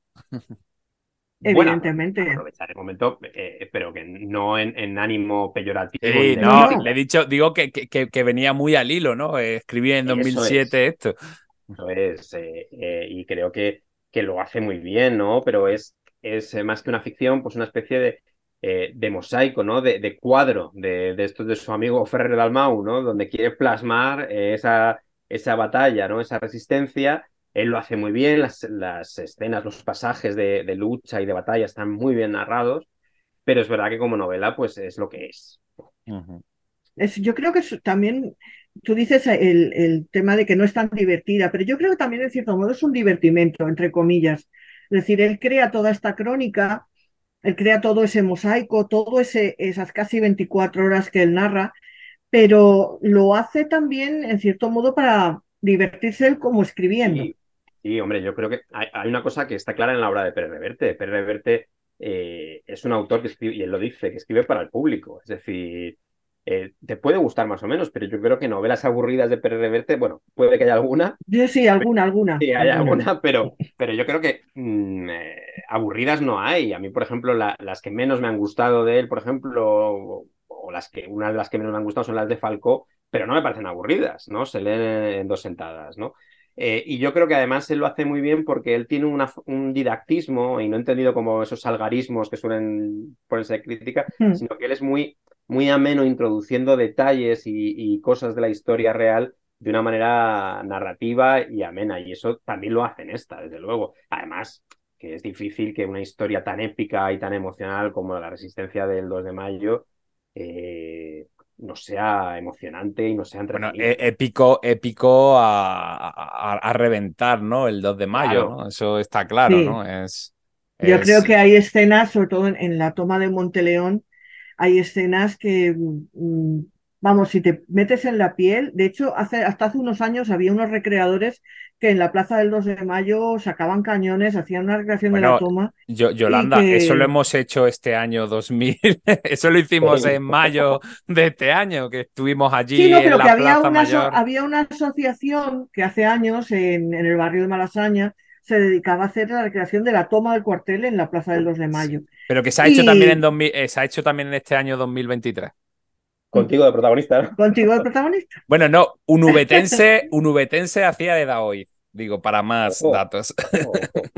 Evidentemente. aprovechar el momento, eh, pero que no en, ánimo peyorativo. Sí, no, le he dicho, digo que, que, venía muy al hilo, ¿no? escribí en 2007 esto. Eso es, eh, eh, y creo que, que lo hace muy bien, ¿no? Pero es es eh, más que una ficción, pues una especie de, eh, de mosaico, ¿no? De, cuadro de, de estos de su amigo Ferrer Dalmau, ¿no? Donde quiere plasmar eh, esa, esa batalla, ¿no? Esa resistencia. Él lo hace muy bien, las, las escenas, los pasajes de, lucha y de batalla están muy bien narrados, pero es verdad que como novela, pues es lo que es. es yo creo que también tú dices el, el, tema de que no es tan divertida, pero yo creo que también en cierto modo es un divertimento, entre comillas, es decir, él crea toda esta crónica, él crea todo ese mosaico, todo ese, esas casi 24 horas que él narra, pero lo hace también, en cierto modo, para divertirse él como escribiendo. Sí, hombre, yo creo que hay, una cosa que está clara en la obra de Pérez Reverte. Pérez Reverte eh, es un autor que escribe, y él lo dice, que escribe para el público. Es decir, eh, te puede gustar más o menos, pero yo creo que novelas aburridas de Pérez Reverte, bueno, puede que haya alguna. Sí, alguna, alguna. Sí, hay alguna, pero, pero yo creo que mm, eh, aburridas no hay. A mí, por ejemplo, las que menos me han gustado de él, por ejemplo, o, las que, una de las que menos me han gustado son las de Falcó, pero no me parecen aburridas, ¿no? Se leen en dos sentadas, ¿no? Eh, y yo creo que además él lo hace muy bien porque él tiene un didactismo, y no he entendido como esos algarismos que suelen ponerse de crítica, hmm. sino que él es muy muy ameno introduciendo detalles y, cosas de la historia real de una manera narrativa y amena. Y eso también lo hace en esta, desde luego. Además, que es difícil que una historia tan épica y tan emocional como la resistencia del 2 de mayo eh, no sea emocionante y no sea entretenida. Bueno, épico, épico a, reventar, ¿no? El 2 de mayo, ¿no? Eso está claro, ¿no? Es, Yo creo que hay escenas, sobre todo en la toma de Monteleón, hay escenas que, mm, vamos, si te metes en la piel, de hecho, hace, hasta hace unos años había unos recreadores que en la plaza del 2 de mayo sacaban cañones, hacían una recreación de la toma. Yo, Yolanda, eso lo hemos hecho este año 2000, [LAUGHS] eso lo hicimos en mayo de este año, que estuvimos allí. Sí, no, pero que había una, había una asociación que hace años en, en el barrio de Malasaña se dedicaba a hacer la recreación de la toma del cuartel en la Plaza del 2 de Mayo. Pero que se ha hecho también en 2000, eh, se ha hecho también en este año 2023. Contigo de protagonista, ¿no? Contigo de protagonista. Bueno, no, un [LAUGHS] ubetense, un ubetense hacía de Daoy, digo, para más datos.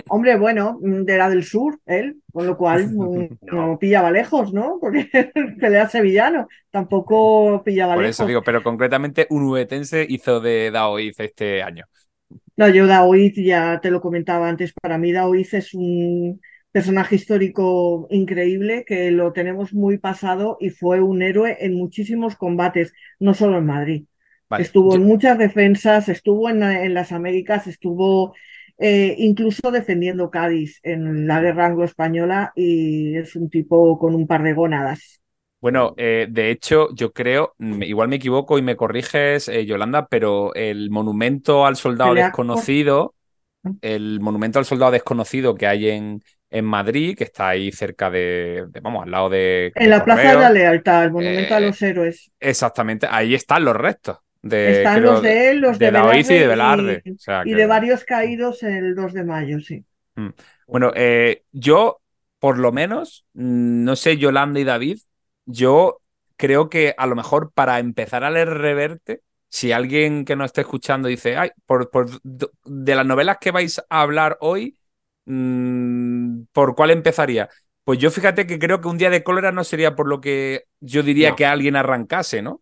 Hombre, bueno, de la del sur, él, con lo cual [LAUGHS] mm, no. pillaba lejos, ¿no? [LAUGHS] Porque pelea sevillano, tampoco pillaba lejos. Por eso digo, pero concretamente un ubetense hizo de Daoiz este año. No, yo Daoiz ya te lo comentaba antes, para mí Daoiz es un personaje histórico increíble que lo tenemos muy pasado y fue un héroe en muchísimos combates, no solo en Madrid. estuvo en muchas defensas, estuvo en, las Américas, estuvo eh, incluso defendiendo Cádiz en la guerra anglo-española y es un tipo con un par de gónadas. Bueno, eh, de hecho, yo creo, igual me equivoco y me corriges, eh, Yolanda, pero el monumento al soldado desconocido, el monumento al soldado desconocido que hay en, en Madrid, que está ahí cerca de, de- vamos, al lado de... En de la Plaza de la Lealtad, el monumento a Eh, los héroes. Exactamente, ahí están los restos. De, Están creo, los de él, los de, OICI y de Velarde Velarde. O sea, y que- de varios caídos el 2 de mayo, sí. Bueno, eh, yo, por lo menos, mm, no sé, Yolanda y David, yo creo que a lo mejor para empezar a leer Reverte, si alguien que nos esté escuchando dice, ay, por, por- de las novelas que vais a hablar hoy, mm, ¿por cuál empezaría? Pues yo fíjate que creo que un día de cólera no sería por lo que yo diría No. que alguien arrancase, ¿no?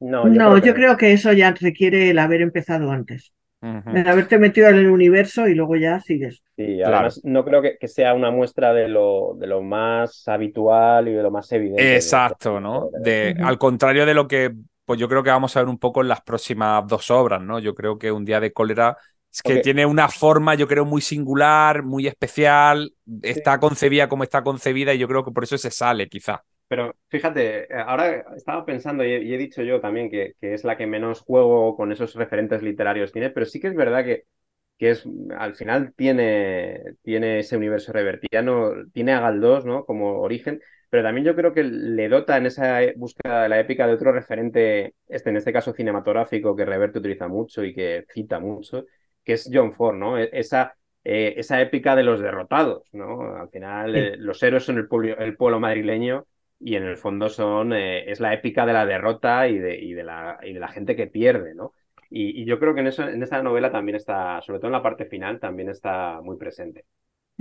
No, No, yo que creo que eso ya requiere el haber empezado antes. El haberte metido en el universo y luego ya sigues. Sí, Claro. además no creo que, que sea una muestra de lo, de lo más habitual y de lo más evidente. de- Exacto, ¿no? De. Al contrario de lo que, pues yo creo que vamos a ver un poco en las próximas dos obras, ¿no? Yo creo que Un día de cólera es que Ok. tiene una forma, yo creo, muy singular, muy especial, está concebida como está concebida y yo creo que por eso se sale, quizá. Pero fíjate, eh, ahora estaba pensando y he, y he dicho yo también que, que es la que menos juego con esos referentes literarios tiene, pero sí que es verdad que, que es, al final tiene, tiene ese universo revertiano, tiene a Galdós, ¿no? Como origen, pero también yo creo que le dota en esa e- búsqueda de la épica de otro referente, este, en este caso cinematográfico, que Reverte utiliza mucho y que cita mucho, que es John Ford, ¿no? E- Esa, eh, esa épica de los derrotados, ¿no? Al final, Sí. eh, los héroes son el pueblo, el pueblo madrileño y en el fondo son, eh, es la épica de la derrota y de, y de la, y de la gente que pierde, ¿no? Y, y yo creo que en eso, en esta novela también está, sobre todo en la parte final, también está muy presente.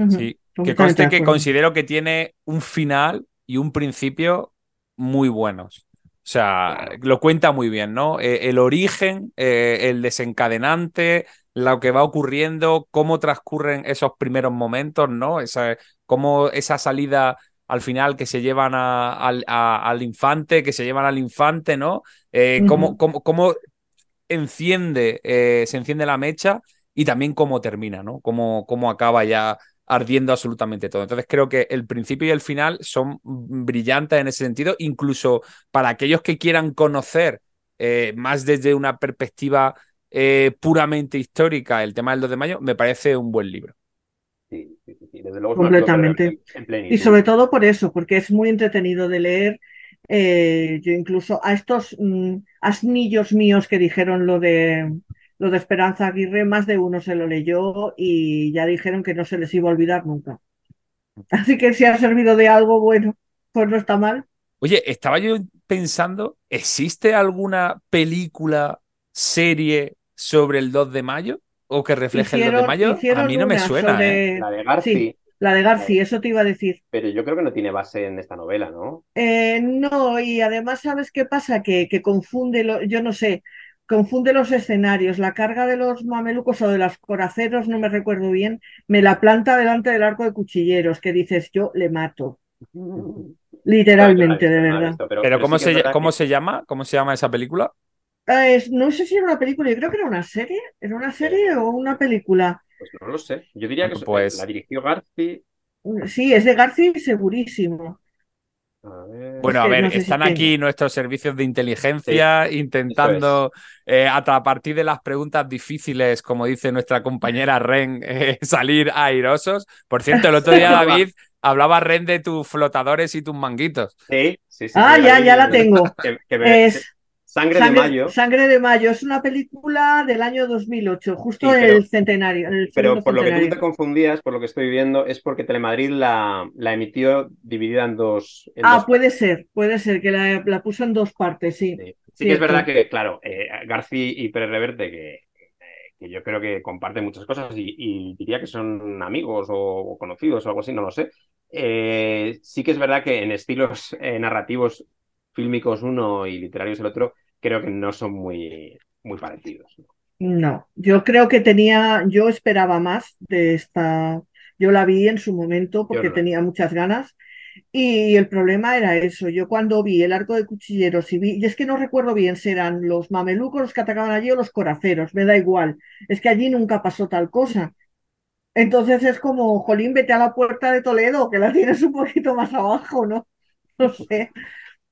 Sí, que conste que considero que tiene un final y un principio muy buenos. O sea, Claro. lo cuenta muy bien, ¿no? Eh, el origen, eh, el desencadenante, lo que va ocurriendo, cómo transcurren esos primeros momentos, ¿no? Esa, cómo esa salida al final que se llevan a- al, a- al infante, que se llevan al infante, ¿no? Eh, cómo, cómo- cómo enciende, eh, se enciende la mecha y también cómo termina, ¿no? Cómo, cómo acaba ya ardiendo absolutamente todo. Entonces creo que el principio y el final son brillantes en ese sentido, incluso para aquellos que quieran conocer eh, más desde una perspectiva eh, puramente histórica el tema del 2 de mayo, me parece un buen libro. Sí, sí, sí, sí. Desde luego Completamente. Y sobre todo por eso, porque es muy entretenido de leer. Eh, yo incluso a estos mm, asnillos míos que dijeron lo de lo de Esperanza Aguirre, más de uno se lo leyó y ya dijeron que no se les iba a olvidar nunca. Así que si ha servido de algo bueno, pues no está mal. Oye, estaba yo pensando, ¿existe alguna película, serie sobre el 2 de mayo? ¿O que refleje el 2 de mayo? A mí no me suena, sobre- ¿eh? La de Garci, Sí, la de Garci, eso te iba a decir. pero yo creo que no tiene base en esta novela, ¿no? Eh, no, y además, ¿sabes qué pasa? Que, que confunde, lo- yo no sé, confunde los escenarios. La carga de los mamelucos o de los coraceros, no me recuerdo bien, me la planta delante del arco de cuchilleros, que dices, yo le mato. Literalmente, no visto, de no verdad. visto, Pero pero ¿cómo, sí se, ¿cómo que- se llama? ¿Cómo se llama esa película? Ah, es- no sé si era una película, yo creo que era una serie. ¿Era una serie o una película? Pues no lo sé. Yo diría que pues- la dirigió Garci. Sí, es de Garci, segurísimo. A ver. Bueno, Es a ver, no sé si están tiene. aquí nuestros servicios de inteligencia intentando, eh, a, a partir de las preguntas difíciles, como dice nuestra compañera Ren, [LAUGHS] eh, salir airosos. Por cierto, el otro día, [LAUGHS] David, hablaba Ren de tus flotadores y tus manguitos. Sí, sí, sí. Ah, sí, ya, ya la tengo. [LAUGHS] que- que ve- Es Sangre, Sangre, de Mayo. Sangre de Mayo es una película del año 2008, justo Sí, pero- el centenario. el Pero por lo que tú te confundías, por lo que estoy viendo, es porque Telemadrid la, la emitió dividida en dos. en Ah, dos puede ser, puede ser que la, la puso en dos partes, sí. Sí, Sí que es verdad que, claro, eh, Garci y Pérez Reverte, que, que yo creo que comparten muchas cosas y, y diría que son amigos o, o conocidos o algo así, no lo sé. Eh, sí que es verdad que en estilos eh, narrativos fílmicos uno y literarios el otro, creo que no son muy, muy parecidos. No, yo creo que tenía, yo esperaba más de esta, yo la vi en su momento porque no. tenía muchas ganas y el problema era eso, yo cuando vi el arco de cuchilleros y vi, y es que no recuerdo bien si eran los mamelucos los que atacaban allí o los coraceros, me da igual, es que allí nunca pasó tal cosa. Entonces es como, jolín, vete a la puerta de Toledo, que la tienes un poquito más abajo, ¿no? [LAUGHS] No sé,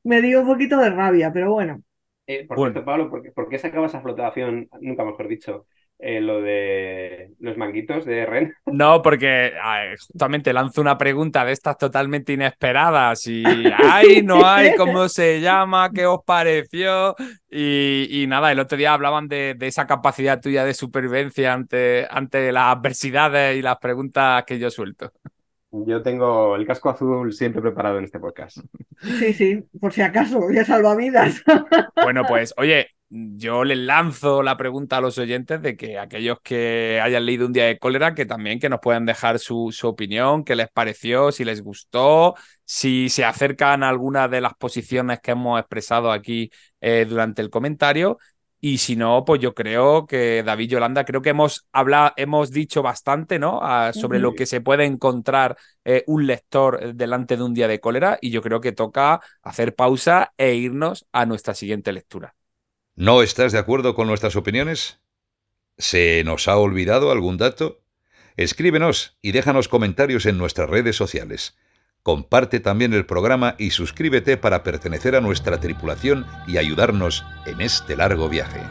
me dio un poquito de rabia, pero bueno. Eh, por Bueno. cierto, Pablo, ¿por qué, por qué sacaba esa flotación, nunca mejor dicho, eh, lo de los manguitos de Ren? [LAUGHS] No, porque justamente lanzo una pregunta de estas totalmente inesperadas y hay, no hay, cómo se llama, qué os pareció y, nada, el otro día hablaban de, esa capacidad tuya de supervivencia ante, ante las adversidades y las preguntas que yo suelto. Yo tengo el casco azul siempre preparado en este podcast. [LAUGHS] Sí, sí, por si acaso, ya salvavidas. [LAUGHS] Bueno, pues oye, yo les lanzo la pregunta a los oyentes de que aquellos que hayan leído un día de cólera, que también que nos puedan dejar su, opinión, qué les pareció, si les gustó, si se acercan a alguna de las posiciones que hemos expresado aquí eh, durante el comentario. Y si no, pues yo creo que David Yolanda, creo que hemos hablado, hemos dicho bastante, ¿no? Ah, sobre lo que se puede encontrar eh, un lector delante de un día de cólera. Y yo creo que toca hacer pausa e irnos a nuestra siguiente lectura. ¿No estás de acuerdo con nuestras opiniones? ¿Se nos ha olvidado algún dato? Escríbenos y déjanos comentarios en nuestras redes sociales. Comparte también el programa y suscríbete para pertenecer a nuestra tripulación y ayudarnos en este largo viaje.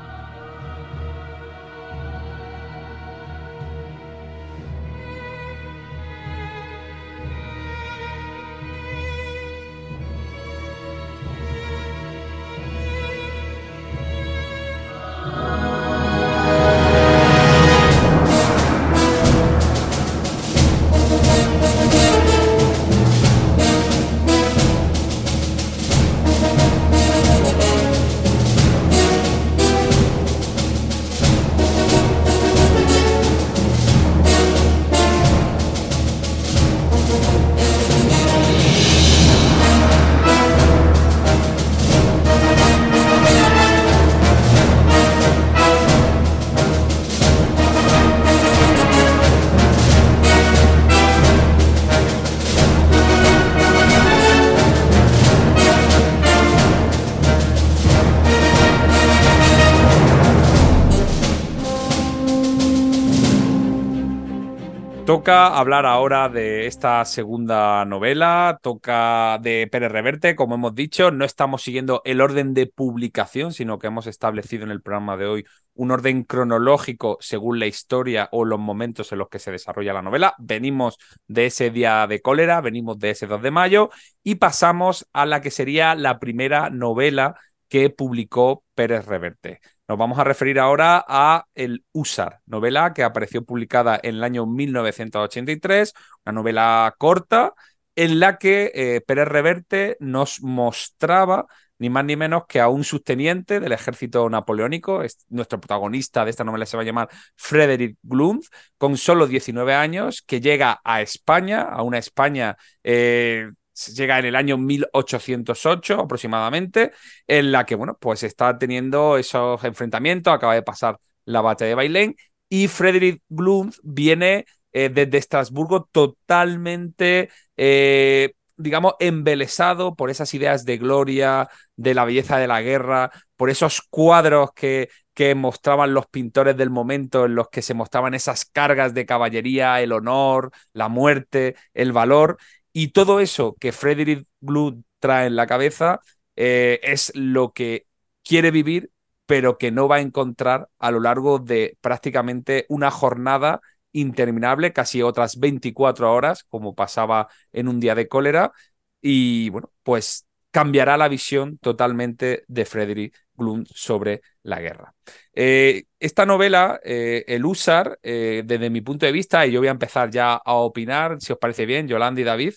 Hablar ahora de esta segunda novela, toca de Pérez Reverte, como hemos dicho, no estamos siguiendo el orden de publicación, sino que hemos establecido en el programa de hoy un orden cronológico según la historia o los momentos en los que se desarrolla la novela. Venimos de ese día de cólera, venimos de ese 2 de mayo y pasamos a la que sería la primera novela que publicó Pérez Reverte. Nos vamos a referir ahora a El Usar, novela que apareció publicada en el año 1983, una novela corta en la que eh, Pérez Reverte nos mostraba ni más ni menos que a un subteniente del ejército napoleónico. nuestro protagonista de esta novela se va a llamar Frederick Glunz, con solo 19 años, que llega a España, a una España eh, llega en el año 1808 aproximadamente, en la que, bueno, pues está teniendo esos enfrentamientos, acaba de pasar la batalla de Bailén y Frederick Blum viene eh, desde Estrasburgo totalmente, eh, digamos, embelesado por esas ideas de gloria, de la belleza de la guerra, por esos cuadros que, que mostraban los pintores del momento en los que se mostraban esas cargas de caballería, el honor, la muerte, el valor. Y todo eso que Frederick Blue trae en la cabeza eh, es lo que quiere vivir, pero que no va a encontrar a lo largo de prácticamente una jornada interminable, casi otras 24 horas, como pasaba en un día de cólera. Y bueno, pues cambiará la visión totalmente de Frederick Blum sobre la guerra. Eh, esta novela, eh, El Usar, eh, desde mi punto de vista, y yo voy a empezar ya a opinar, si os parece bien, Yolanda y David,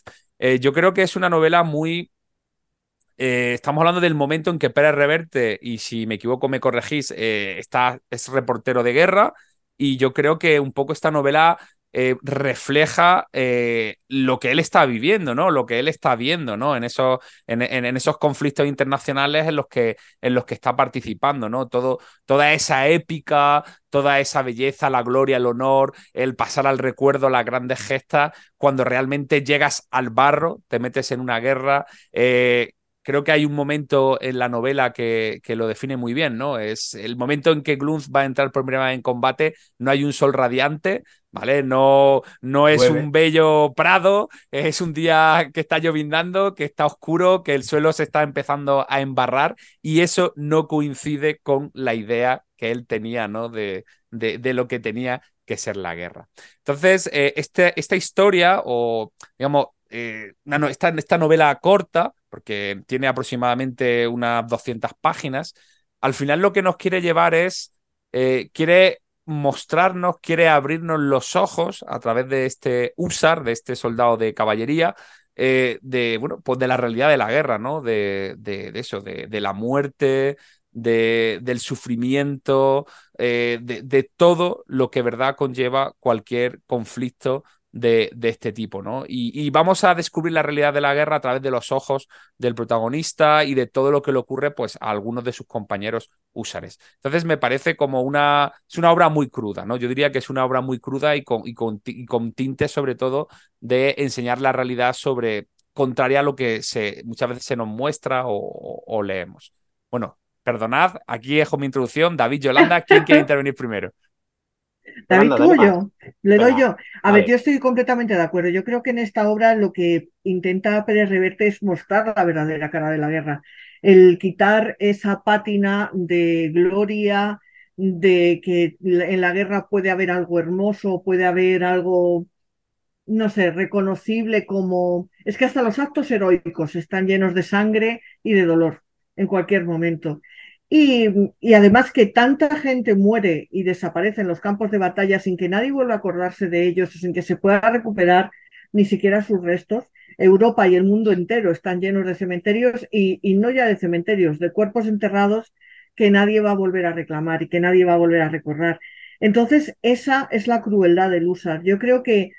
yo creo que es una novela muy... estamos hablando del momento en que Pérez Reverte, y si me equivoco me corregís, está, es reportero de guerra, y yo creo que un poco esta novela eh, refleja eh, lo que él está viviendo, ¿no? Lo que él está viendo, ¿no? En esos, en, esos conflictos internacionales en los, que, en los que está participando, ¿no? Todo, toda esa épica, toda esa belleza, la gloria, el honor, el pasar al recuerdo, las grandes gestas, cuando realmente llegas al barro, te metes en una guerra. Eh, creo que hay un momento en la novela que, que, lo define muy bien, ¿no? Es el momento en que Glunz va a entrar por primera vez en combate, no hay un sol radiante, ¿vale? No, no es un bello prado, es un día que está lloviznando, que está oscuro, que el suelo se está empezando a embarrar y eso no coincide con la idea que él tenía, ¿no? De, de, lo que tenía que ser la guerra. Entonces, eh, este, esta historia, o digamos, eh, esta, esta novela corta, porque tiene aproximadamente unas 200 páginas, al final lo que nos quiere llevar es, eh, quiere mostrarnos, quiere abrirnos los ojos a través de este usar, de este soldado de caballería, eh, de, bueno, pues de la realidad de la guerra, ¿no? De, de, eso, de, la muerte, del sufrimiento, eh, de, todo lo que verdad conlleva cualquier conflicto de, este tipo, ¿no? Y, vamos a descubrir la realidad de la guerra a través de los ojos del protagonista y de todo lo que le ocurre pues, a algunos de sus compañeros húsares. Entonces me parece como una, es una obra muy cruda, ¿no? Yo diría que es una obra muy cruda y con, y con, con tintes sobre todo de enseñar la realidad sobre contraria a lo que se, muchas veces se nos muestra o, leemos. Bueno, perdonad, aquí dejo mi introducción. David Yolanda, ¿quién quiere [LAUGHS] intervenir primero? David, tú o yo. Le doy yo. A, ver, yo estoy completamente de acuerdo. Yo creo que en esta obra lo que intenta Pérez Reverte es mostrar la verdadera cara de la guerra. El quitar esa pátina de gloria, de que en la guerra puede haber algo hermoso, puede haber algo, no sé, reconocible como... Es que hasta los actos heroicos están llenos de sangre y de dolor en cualquier momento. Y, además que tanta gente muere y desaparece en los campos de batalla sin que nadie vuelva a acordarse de ellos, sin que se pueda recuperar ni siquiera sus restos. Europa y el mundo entero están llenos de cementerios y, y no ya de cementerios, de cuerpos enterrados que nadie va a volver a reclamar y que nadie va a volver a recordar. Entonces, esa es la crueldad del USAR. Yo creo que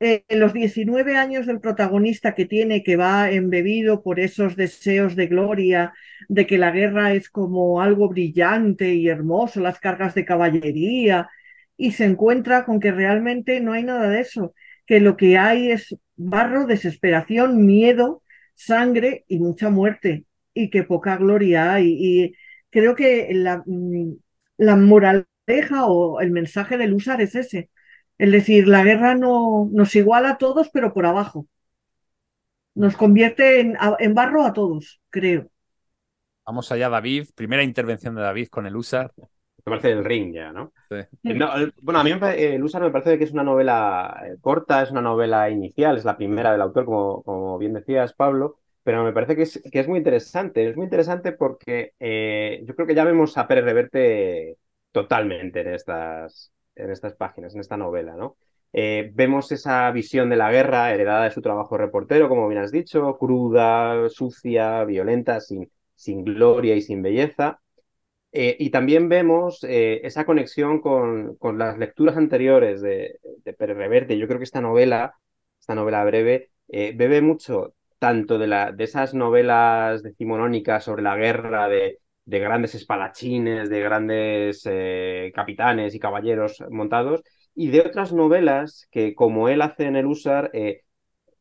eh, los 19 años del protagonista que tiene, que va embebido por esos deseos de gloria, de que la guerra es como algo brillante y hermoso, las cargas de caballería, y se encuentra con que realmente no hay nada de eso, que lo que hay es barro, desesperación, miedo, sangre y mucha muerte, y que poca gloria hay. Y creo que la, mm, la moraleja o el mensaje del usar es ese es decir, la guerra no, nos iguala a todos, pero por abajo. Nos convierte en, en barro a todos, creo. Vamos allá, David. Primera intervención de David con el USAR. Me parece el ring ya, ¿no? Eh, bueno, a mí el USAR me parece que es una novela eh, corta, es una novela inicial, es la primera del autor, como, como bien decías, Pablo, pero me parece que es, que es muy interesante. Es muy interesante porque eh, yo creo que ya vemos a Pérez Reverte totalmente en estas, en estas páginas, en esta novela, ¿no? Eh, vemos esa visión de la guerra heredada de su trabajo reportero, como bien has dicho, cruda, sucia, violenta, sin, sin gloria y sin belleza. Eh, y también vemos eh, esa conexión con, con, las lecturas anteriores de, de Pérez Reverte. Yo creo que esta novela, esta novela breve, bebe mucho tanto de, de esas novelas decimonónicas sobre la guerra de, de grandes espadachines, de grandes eh, capitanes y caballeros montados, y de otras novelas que, como él hace en el USAR, eh,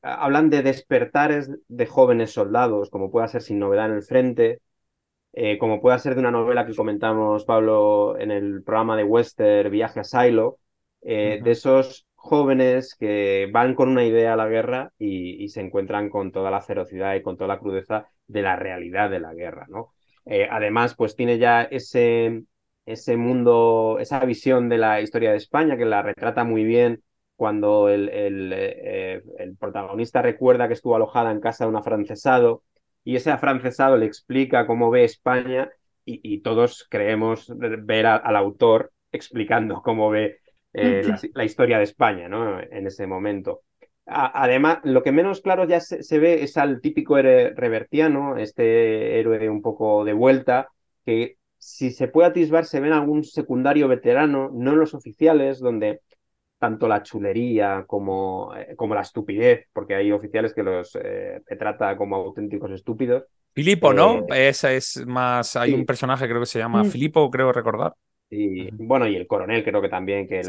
hablan de despertares de jóvenes soldados, como pueda ser Sin Novedad en el Frente, eh, como pueda ser de una novela que comentamos, Pablo, en el programa de Western, Viaje a Silo, de esos jóvenes que van con una idea a la guerra y, y, se encuentran con toda la ferocidad y con toda la crudeza de la realidad de la guerra, ¿no? Eh, además, pues tiene ya ese, ese mundo, esa visión de la historia de España que la retrata muy bien cuando el, el, eh, el, protagonista recuerda que estuvo alojada en casa de un afrancesado y ese afrancesado le explica cómo ve España y, todos creemos ver al autor explicando cómo ve eh, la, la, historia de España ¿no? en ese momento además, lo que menos claro ya se, ve es al típico héroe revertiano, este héroe un poco de vuelta, que si se puede atisbar se ve en algún secundario veterano, no en los oficiales, donde tanto la chulería como, eh, como la estupidez, porque hay oficiales que los eh, trata como auténticos estúpidos. Filipo, ¿no? Eh, Esa es más. Hay un personaje, creo que se llama mm. Filipo, creo recordar. Y bueno, y el coronel creo que también, que es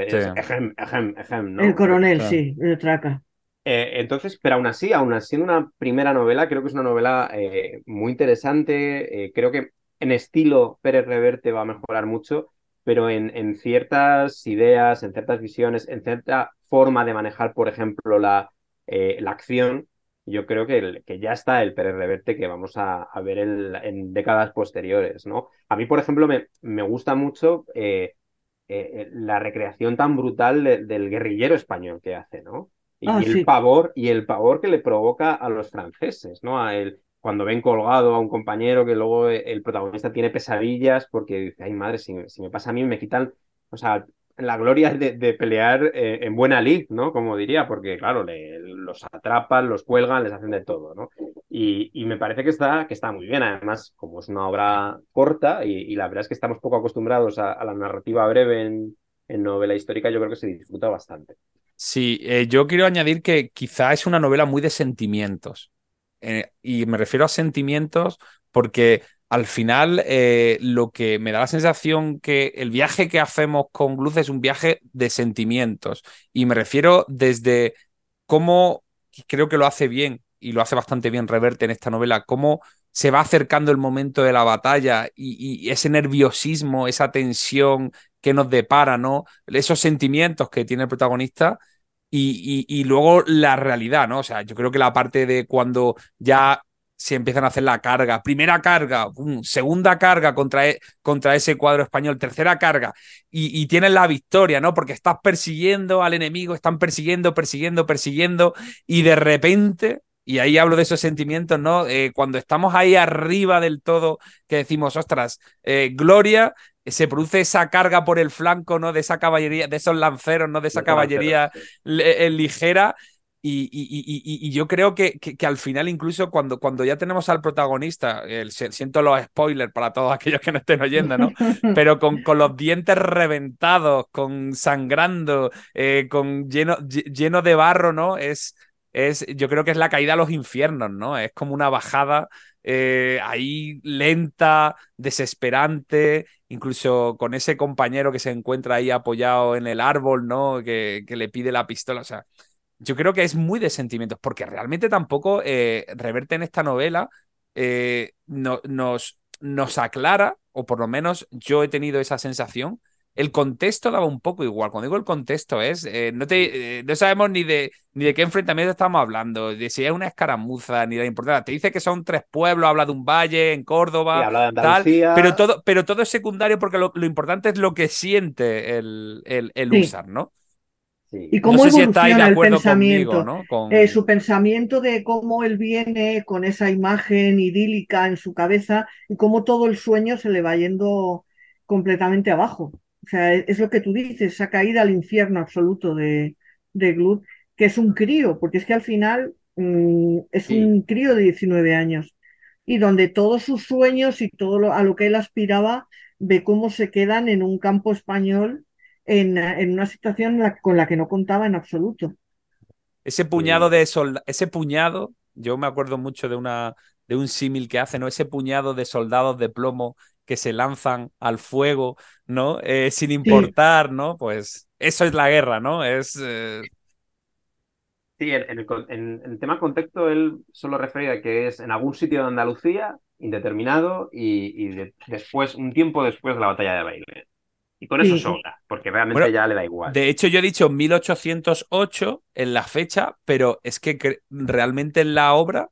El coronel, sí, el traca. Eh, entonces, pero aún así, aún siendo una primera novela, creo que es una novela eh, muy interesante. Eh, creo que en estilo Pérez Reverte va a mejorar mucho, pero en, ciertas ideas, en ciertas visiones, en cierta forma de manejar, por ejemplo, la, la acción, yo creo que, que, ya está el Pérez Reverte que vamos a, ver en décadas posteriores, ¿no? A mí, por ejemplo, me, me gusta mucho la recreación tan brutal del guerrillero español que hace, ¿no? Y, Ah, el sí. pavor, y el pavor que le provoca a los franceses, ¿no? A él, cuando ven colgado a un compañero que luego el protagonista tiene pesadillas porque dice, ay madre, si, si me pasa a mí me quitan, o sea, la gloria de, de pelear eh, en buena lid, ¿no? Como diría, porque claro, le- los atrapan, los cuelgan, les hacen de todo, ¿no? Y, y me parece que está, que está muy bien, además, como es una obra corta y, y la verdad es que estamos poco acostumbrados a, a la narrativa breve en, en novela histórica, yo creo que se disfruta bastante. Sí, eh, yo quiero añadir que quizá es una novela muy de sentimientos. Eh, y me refiero a sentimientos porque al final eh, lo que me da la sensación que el viaje que hacemos con Gluz es un viaje de sentimientos. Y me refiero desde cómo creo que lo hace bien y lo hace bastante bien Reverte en esta novela, cómo se va acercando el momento de la batalla y ese nerviosismo, esa tensión que nos depara, ¿no? Esos sentimientos que tiene el protagonista y, luego la realidad, ¿no? O sea, yo creo que la parte de cuando ya se empiezan a hacer la carga, primera carga, segunda carga contra, e- contra ese cuadro español, tercera carga, y, y tienes la victoria, ¿no? Porque estás persiguiendo al enemigo, están persiguiendo, persiguiendo, persiguiendo, y de repente, y ahí hablo de esos sentimientos, ¿no? Eh, cuando estamos ahí arriba del todo, que decimos, ostras, eh, gloria, se produce esa carga por el flanco, ¿no? De esa caballería, de esos lanceros, ¿no? De esa caballería le- eh, ligera. Y, y- y- y- yo creo que, que- que al final, incluso cuando, cuando ya tenemos al protagonista, el- siento los spoilers para todos [LAUGHS] aquellos que no estén oyendo, ¿no? [LAUGHS] Pero con, con los dientes reventados, con sangrando, eh, con lleno, lle- lleno de barro, ¿no? Es, es, yo creo que es la caída a los infiernos, ¿no? Es como una bajada eh, ahí lenta, desesperante, incluso con ese compañero que se encuentra ahí apoyado en el árbol, ¿no? Que, que le pide la pistola, o sea. Yo creo que es muy de sentimientos, porque realmente tampoco eh, Reverte en esta novela eh, no- nos, nos aclara, o por lo menos yo he tenido esa sensación. El contexto daba un poco igual. Cuando digo el contexto es, eh, no, te, eh, no sabemos ni de, ni de qué enfrentamiento estamos hablando, de si es una escaramuza, ni de la importancia. Te dice que son tres pueblos, habla de un valle en Y Córdoba, habla de tal, Andalucía. pero todo, pero todo es secundario porque lo, lo importante es lo que siente el, el, el Sí. húsar, ¿no? Sí. Y No cómo sé si estáis de evoluciona el acuerdo pensamiento. conmigo, ¿no? Con... Eh, su pensamiento de cómo él viene con esa imagen idílica en su cabeza y cómo todo el sueño se le va yendo completamente abajo. O sea, es, es lo que tú dices, esa caída al infierno absoluto de, de Gluck, que es un crío, porque es que al final mm, es Sí. un crío de 19 años y donde todos sus sueños y todo lo- a lo que él aspiraba, ve cómo se quedan en un campo español en, en una situación la- con la que no contaba en absoluto. Ese puñado de soldados, ese puñado, yo me acuerdo mucho de una de un símil que hace, ¿no? Ese puñado de soldados de plomo que se lanzan al fuego, ¿no? Eh, sin importar, ¿no? Pues eso es la guerra, ¿no? Es eh, Sí, en, el, en- tema contexto, él solo refiere a que es en algún sitio de Andalucía, indeterminado, y, y de- después, un tiempo después de la batalla de Bailén. Y con eso sobra, porque realmente Bueno, ya le da igual. De hecho, yo he dicho 1808 en la fecha, pero es que realmente en la obra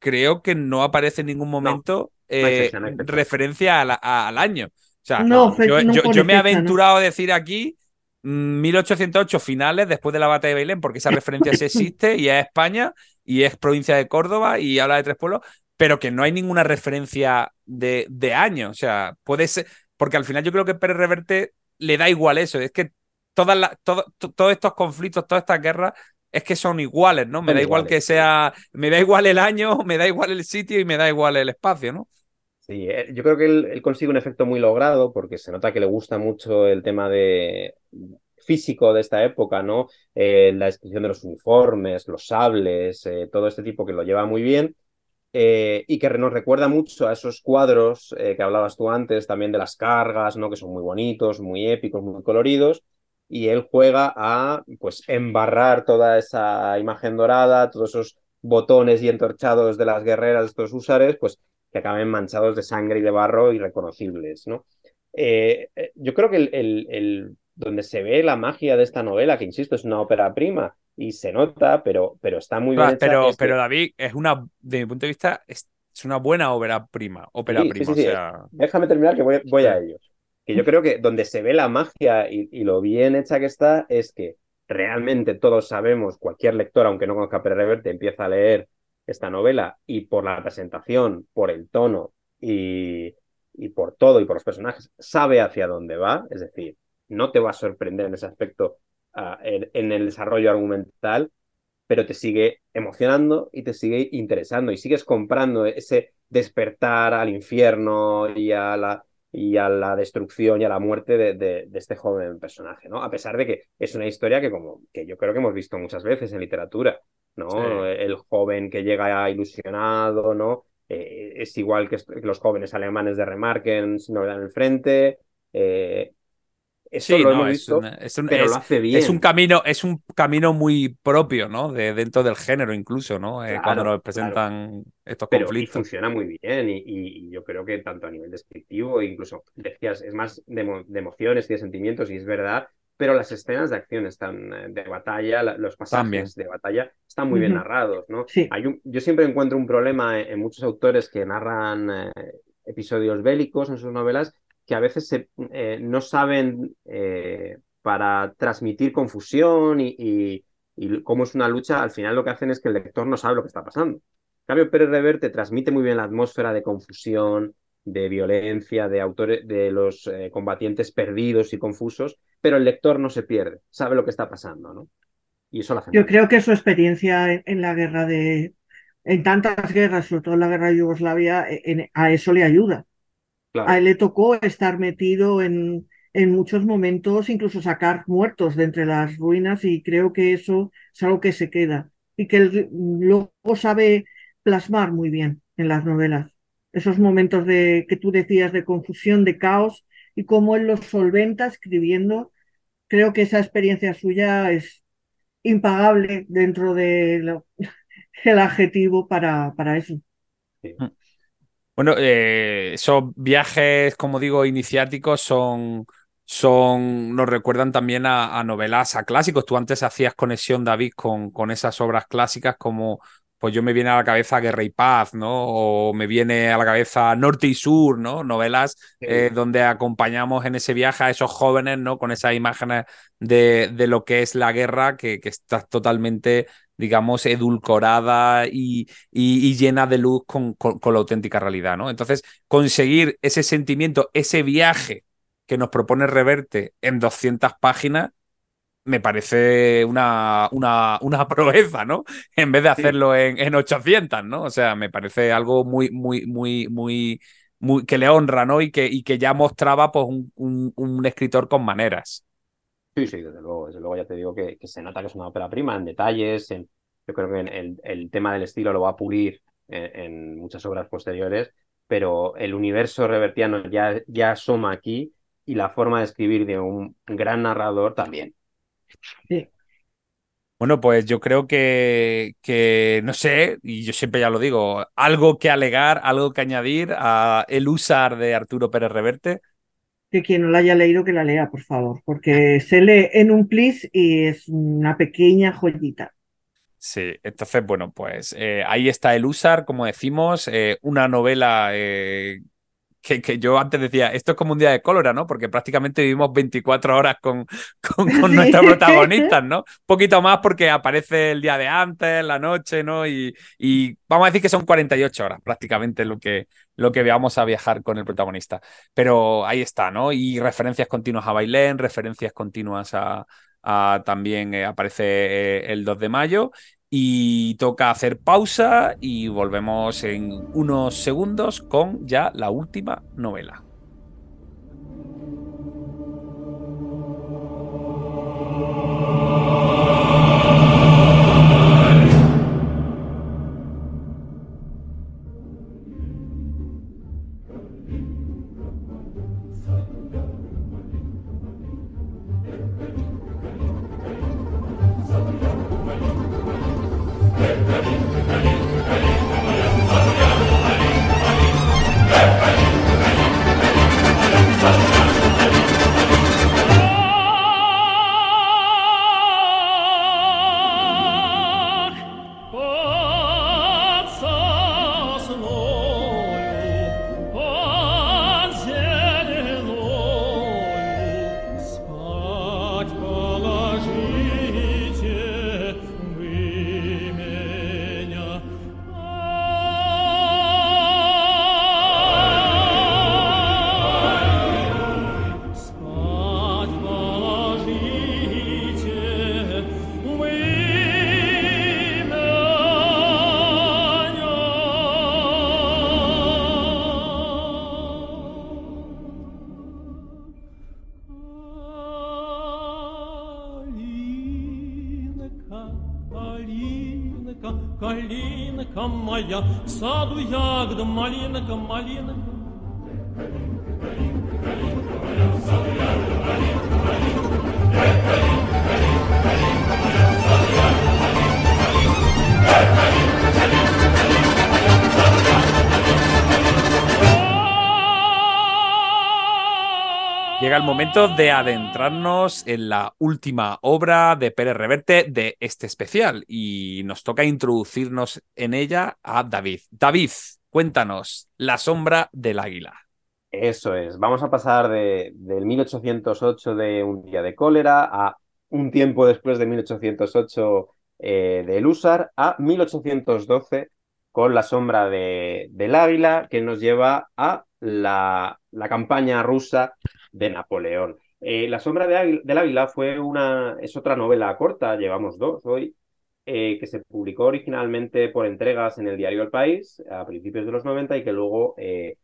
creo que no aparece en ningún momento eh, fecha, no referencia a la- a- al año. O sea, No, yo, no yo- me he aventurado a decir aquí mm, 1808 finales después de la batalla de Bailén, porque esa referencia sí existe y es España y es provincia de Córdoba y habla de tres pueblos, pero que no hay ninguna referencia de, de año. O sea, puede ser, porque al final yo creo que Pérez Reverte le da igual eso, es que todas las, todo- to- todos estos conflictos, todas estas guerras, es que son iguales, ¿no? Me Son da igual iguales, que sea, me da igual el año, [LAUGHS] me da igual el sitio y me da igual el espacio, ¿no? Sí, eh, yo creo que él, él consigue un efecto muy logrado porque se nota que le gusta mucho el tema de físico de esta época, ¿no? Eh, la descripción de los uniformes, los sables, eh, todo este tipo que lo lleva muy bien. eh, y que nos recuerda mucho a esos cuadros eh, que hablabas tú antes, también de las cargas, ¿no? Que son muy bonitos, muy épicos, muy coloridos. Y él juega a, pues, embarrar toda esa imagen dorada, todos esos botones y entorchados de las guerreras de estos húsares, pues que acaben manchados de sangre y de barro irreconocibles, ¿no? Eh, eh, yo creo que el, el- el- donde se ve la magia de esta novela, que insisto, es una ópera prima y se nota, pero, pero está muy bien hecha, Pero, pero David, es una, de mi punto de vista, es, una buena ópera prima, ópera sí, prima, sí, sí. o sea, Déjame terminar que voy, voy a ello. Que yo creo que donde se ve la magia y, y lo bien hecha que está es que realmente todos sabemos, cualquier lector, aunque no conozca Pérez Reverte, empieza a leer esta novela y por la presentación, por el tono y, y por todo y por los personajes, sabe hacia dónde va, es decir, no te va a sorprender en ese aspecto en, en, el desarrollo argumental, pero te sigue emocionando y te sigue interesando y sigues comprando ese despertar al infierno y a la, y a la destrucción y a la muerte de, de, de, este joven personaje, ¿no? A pesar de que es una historia que, como, que yo creo que hemos visto muchas veces en literatura, ¿no? Sí. El joven que llega ilusionado, ¿no? Eh, es igual que los jóvenes alemanes de Remarken sin novedad en el frente. Eh, eso sí, lo no, hemos es, visto, un, es, un, pero es, lo hace bien. es un camino, es un camino muy propio, ¿no? De dentro del género, incluso, ¿no? Eh, Claro, cuando nos claro. presentan estos pero y conflictos. funciona muy bien y, y- y yo creo que tanto a nivel descriptivo, incluso decías, es más de, emo- de emociones y de sentimientos y es verdad, pero las escenas de acción están eh, de batalla, la- los pasajes También. de batalla están muy bien narrados, ¿no? Sí. Hay un- yo siempre encuentro un problema en, en muchos autores que narran eh, episodios bélicos en sus novelas que a veces se, eh, no saben eh, para transmitir confusión y, y- y cómo es una lucha, al final lo que hacen es que el lector no sabe lo que está pasando. En cambio, Pérez Reverte transmite muy bien la atmósfera de confusión, de violencia, de autores, de los eh, combatientes perdidos y confusos, pero el lector no se pierde, sabe lo que está pasando, ¿no? Y eso lo hace Yo creo que su experiencia en, en la guerra de, en tantas guerras, sobre todo en la guerra de Yugoslavia, e, en- a eso le ayuda. Claro. A él le tocó estar metido en, en muchos momentos, incluso sacar muertos de entre las ruinas, y creo que eso es algo que se queda y que él luego sabe plasmar muy bien en las novelas. Esos momentos de que tú decías de confusión, de caos, y cómo él los solventa escribiendo. Creo que esa experiencia suya es impagable dentro del [LAUGHS] adjetivo para, para eso. Bueno, eh, esos viajes, como digo, iniciáticos son, son, nos recuerdan también a, a novelas, a clásicos. Tú antes hacías conexión, David, con, con esas obras clásicas como, pues yo me viene a la cabeza Guerra y Paz, ¿no? O me viene a la cabeza Norte y Sur, ¿no? Novelas Sí. eh, donde acompañamos en ese viaje a esos jóvenes, ¿no? Con esas imágenes de, de lo que es la guerra, que, que está totalmente, digamos, edulcorada y, y, y llena de luz con, con, con la auténtica realidad, ¿no? Entonces, conseguir ese sentimiento, ese viaje que nos propone Reverte en 200 páginas, me parece una, una, una [LAUGHS] proeza, ¿no? En vez de hacerlo en, en 800, ¿no? O sea, me parece algo muy, muy, muy, muy, muy que le honra, ¿no? Y que, y que ya mostraba pues un, un, un escritor con maneras. Sí, sí, desde luego, desde luego ya te digo que, se nota que es una ópera prima en detalles, yo creo que el, tema del estilo lo va a pulir en, muchas obras posteriores, pero el universo revertiano ya, ya asoma aquí y la forma de escribir de un gran narrador también. Sí. Bueno, pues yo creo que, que, no sé, y yo siempre ya lo digo, algo que alegar, algo que añadir a El Usar de Arturo Pérez Reverte. Que quien no la haya leído, que la lea, por favor, porque se lee en un plis y es una pequeña joyita. Sí, entonces, bueno, pues eh, ahí está El Usar, como decimos, eh, una novela eh, que, que, yo antes decía, esto es como un día de cólera, ¿no? Porque prácticamente vivimos 24 horas con, con, con Sí. nuestros [LAUGHS] protagonistas, ¿no? Un poquito más porque aparece el día de antes, la noche, ¿no? Y, y vamos a decir que son 48 horas prácticamente lo que, lo que veamos a viajar con el protagonista. Pero ahí está, ¿no? Y referencias continuas a Bailén, referencias continuas a, a también eh, aparece eh, el 2 de mayo y toca hacer pausa y volvemos en unos segundos con ya la última novela. Llega el momento de adentrarnos en la última obra de Pérez Reverte de este especial y nos toca introducirnos en ella a David. David, cuéntanos, La sombra del águila. Eso es, vamos a pasar de, del 1808 de Un día de cólera a un tiempo después de 1808 eh, de a 1812 con La sombra de, del águila que nos lleva a la campaña rusa de Napoleón. Eh, la sombra de del águila fue una, es otra novela corta, llevamos dos hoy, eh, que se publicó originalmente por entregas en el diario El País a principios de los 90 y que luego eh,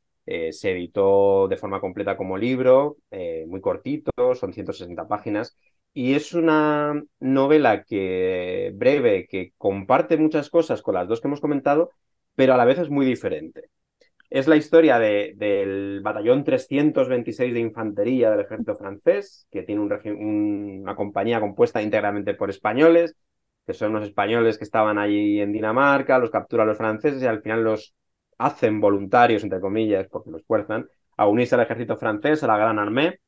se editó de forma completa como libro, muy cortito, son 160 páginas. Y es una novela que breve, que comparte muchas cosas con las dos que hemos comentado, pero a la vez es muy diferente. Es la historia del batallón 326 de infantería del ejército francés, que tiene una compañía compuesta íntegramente por españoles, que son los españoles que estaban allí en Dinamarca, los capturan los franceses y al final los hacen voluntarios, entre comillas, porque los fuerzan, a unirse al ejército francés, a la Gran Armée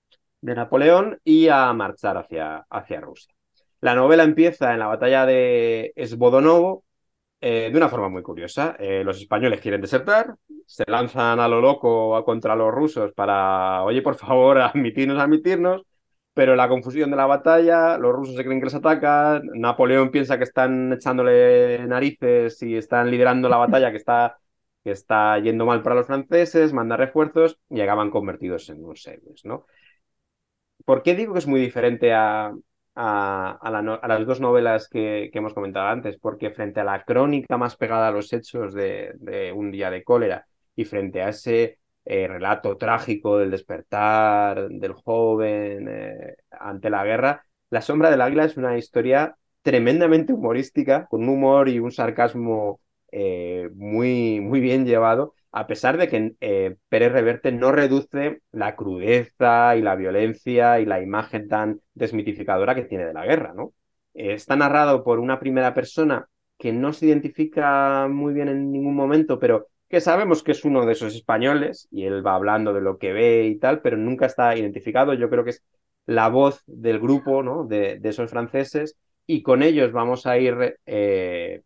de Napoleón y a marchar hacia, hacia Rusia. La novela empieza en la batalla de Esbodonovo, eh, de una forma muy curiosa. Eh, los españoles quieren desertar, se lanzan a lo loco contra los rusos para, oye, por favor, [LAUGHS] admitirnos, admitirnos, pero la confusión de la batalla, los rusos se creen que les atacan, Napoleón piensa que están echándole narices y están liderando la batalla que está, que está yendo mal para los franceses, manda refuerzos y acaban convertidos en unos héroes, ¿no? ¿Por qué digo que es muy diferente a, a, las dos novelas que, hemos comentado antes, porque frente a la crónica más pegada a los hechos de, un día de cólera y frente a ese eh, relato trágico del despertar del joven eh, ante la guerra, La sombra del águila es una historia tremendamente humorística, con un humor y un sarcasmo eh, muy, muy bien llevado, a pesar de que eh, Pérez Reverte no reduce la crudeza y la violencia y la imagen tan desmitificadora que tiene de la guerra, ¿no? Está narrado por una primera persona que no se identifica muy bien en ningún momento, pero que sabemos que es uno de esos españoles, y él va hablando de lo que ve y tal, pero nunca está identificado. Yo creo que es la voz del grupo, ¿no? De, esos franceses, y con ellos vamos a ir, eh,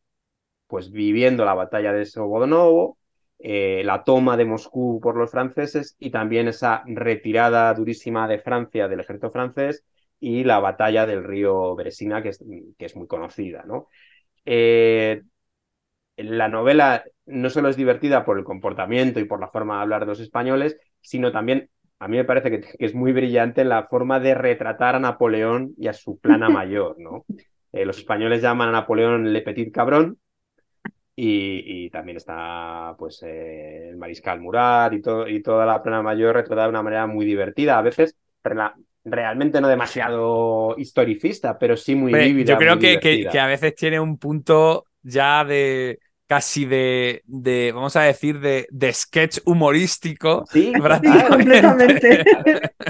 pues, viviendo la batalla de Sobodonovo, eh, la toma de Moscú por los franceses y también esa retirada durísima de Francia del ejército francés y la batalla del río Beresina, que es, que es muy conocida. ¿no? Eh, la novela no solo es divertida por el comportamiento y por la forma de hablar de los españoles, sino también, a mí me parece que, es muy brillante la forma de retratar a Napoleón y a su plana mayor. ¿no? Eh, los españoles llaman a Napoleón Le Petit Cabrón, y, también está pues eh, el Mariscal Murat y, todo, y toda la plana mayor retratada de una manera muy divertida, a veces realmente no demasiado historicista, pero sí muy vívida. Yo creo que, que, a veces tiene un punto ya de casi de, de vamos a decir, de, de sketch humorístico. Sí, completamente.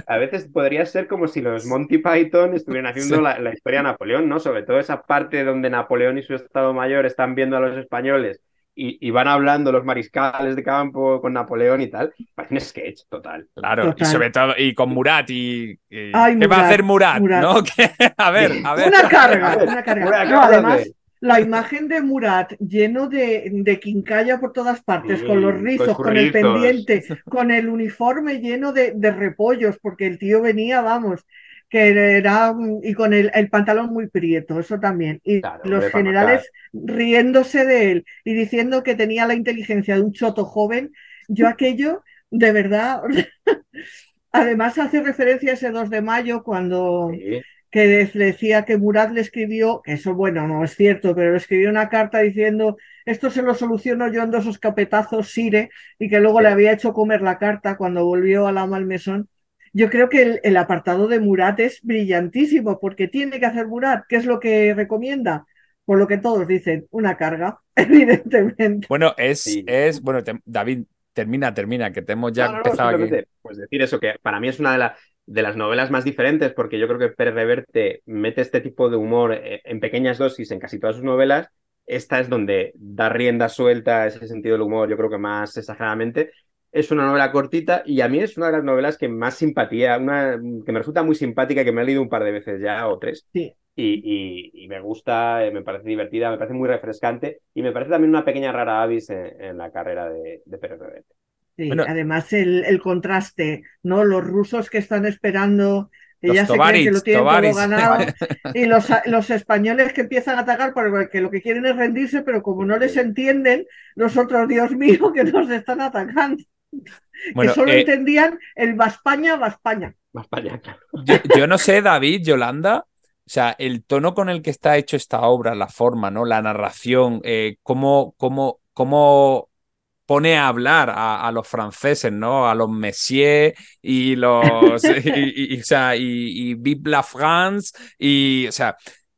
A veces podría ser como si los Monty Python estuvieran haciendo la, historia de Napoleón, ¿no? Sobre todo esa parte donde Napoleón y su Estado Mayor están viendo a los españoles y, van hablando los mariscales de campo con Napoleón y tal. Parece un sketch total. Claro, y sobre todo, y con Murat, y, ¿qué va a hacer Murat? ¿no? [LAUGHS] a ver, a ver. Una carga, una carga. además, la imagen de Murat lleno de, de quincalla por todas partes, con los rizos, con el pendiente, con el uniforme lleno de, de, repollos, porque el tío venía, vamos, que era, y con el, el pantalón muy prieto, eso también. Y los generales riéndose de él y diciendo que tenía la inteligencia de un choto joven, yo aquello, de verdad, [LAUGHS] además hace referencia a ese 2 de mayo cuando que decía que Murat le escribió, eso bueno, no es cierto, pero le escribió una carta diciendo, esto se lo soluciono yo en dos escapetazos, Sire, y que luego le había hecho comer la carta cuando volvió a la Malmesón. Yo creo que el, apartado de Murat es brillantísimo, porque tiene que hacer Murat, ¿qué es lo que recomienda? por lo que todos dicen, una carga, [LAUGHS] evidentemente. Bueno, es, Sí. es bueno, te- David, termina, termina, que te hemos ya No, no, no, empezado aquí. simplemente, Pues decir eso, que para mí es una de, la- de las novelas más diferentes, porque yo creo que Pérez Reverte mete este tipo de humor eh, en pequeñas dosis en casi todas sus novelas. Esta es donde da rienda suelta a ese sentido del humor, yo creo que más exageradamente. Es una novela cortita y a mí es una de las novelas que más simpatía, una, que me resulta muy simpática, que me he leído un par de veces ya o tres. Sí. Y, y- y me gusta, eh, me parece divertida, me parece muy refrescante y me parece también una pequeña rara avis en, en la carrera de, de Pérez Reverte. Sí, Bueno. además el, el contraste, ¿no? Los rusos que están esperando, que ya se creen que lo tienen Tovarich. todo ganado, [LAUGHS] y los, los españoles que empiezan a atacar porque lo que quieren es rendirse, pero como no les entienden, nosotros, Dios mío, que nos están atacando. Bueno, que solo eh, entendían el va España, va España. Claro. Yo, yo no sé, David, Yolanda, o sea, el tono con el que está hecho esta obra, la forma, ¿no? La narración, eh, cómo, cómo, cómo pone a hablar a, a los franceses, ¿no? A los Messier y los [LAUGHS] y, y- y, o sea, y, Vive la France y, o sea,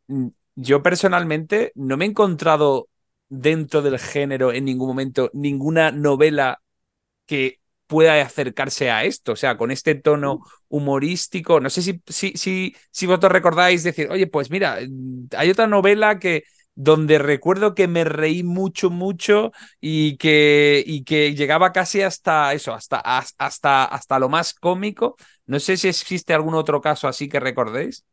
mm, yo personalmente no me he encontrado dentro del género en ningún momento ninguna novela que pueda acercarse a esto, o sea, con este tono humorístico. No sé si, si, si, si vosotros recordáis decir, oye, pues mira, mm, hay otra novela que donde recuerdo que me reí mucho, mucho y que, y que llegaba casi hasta eso, hasta, has- hasta, hasta lo más cómico. No sé si existe algún otro caso así que recordéis.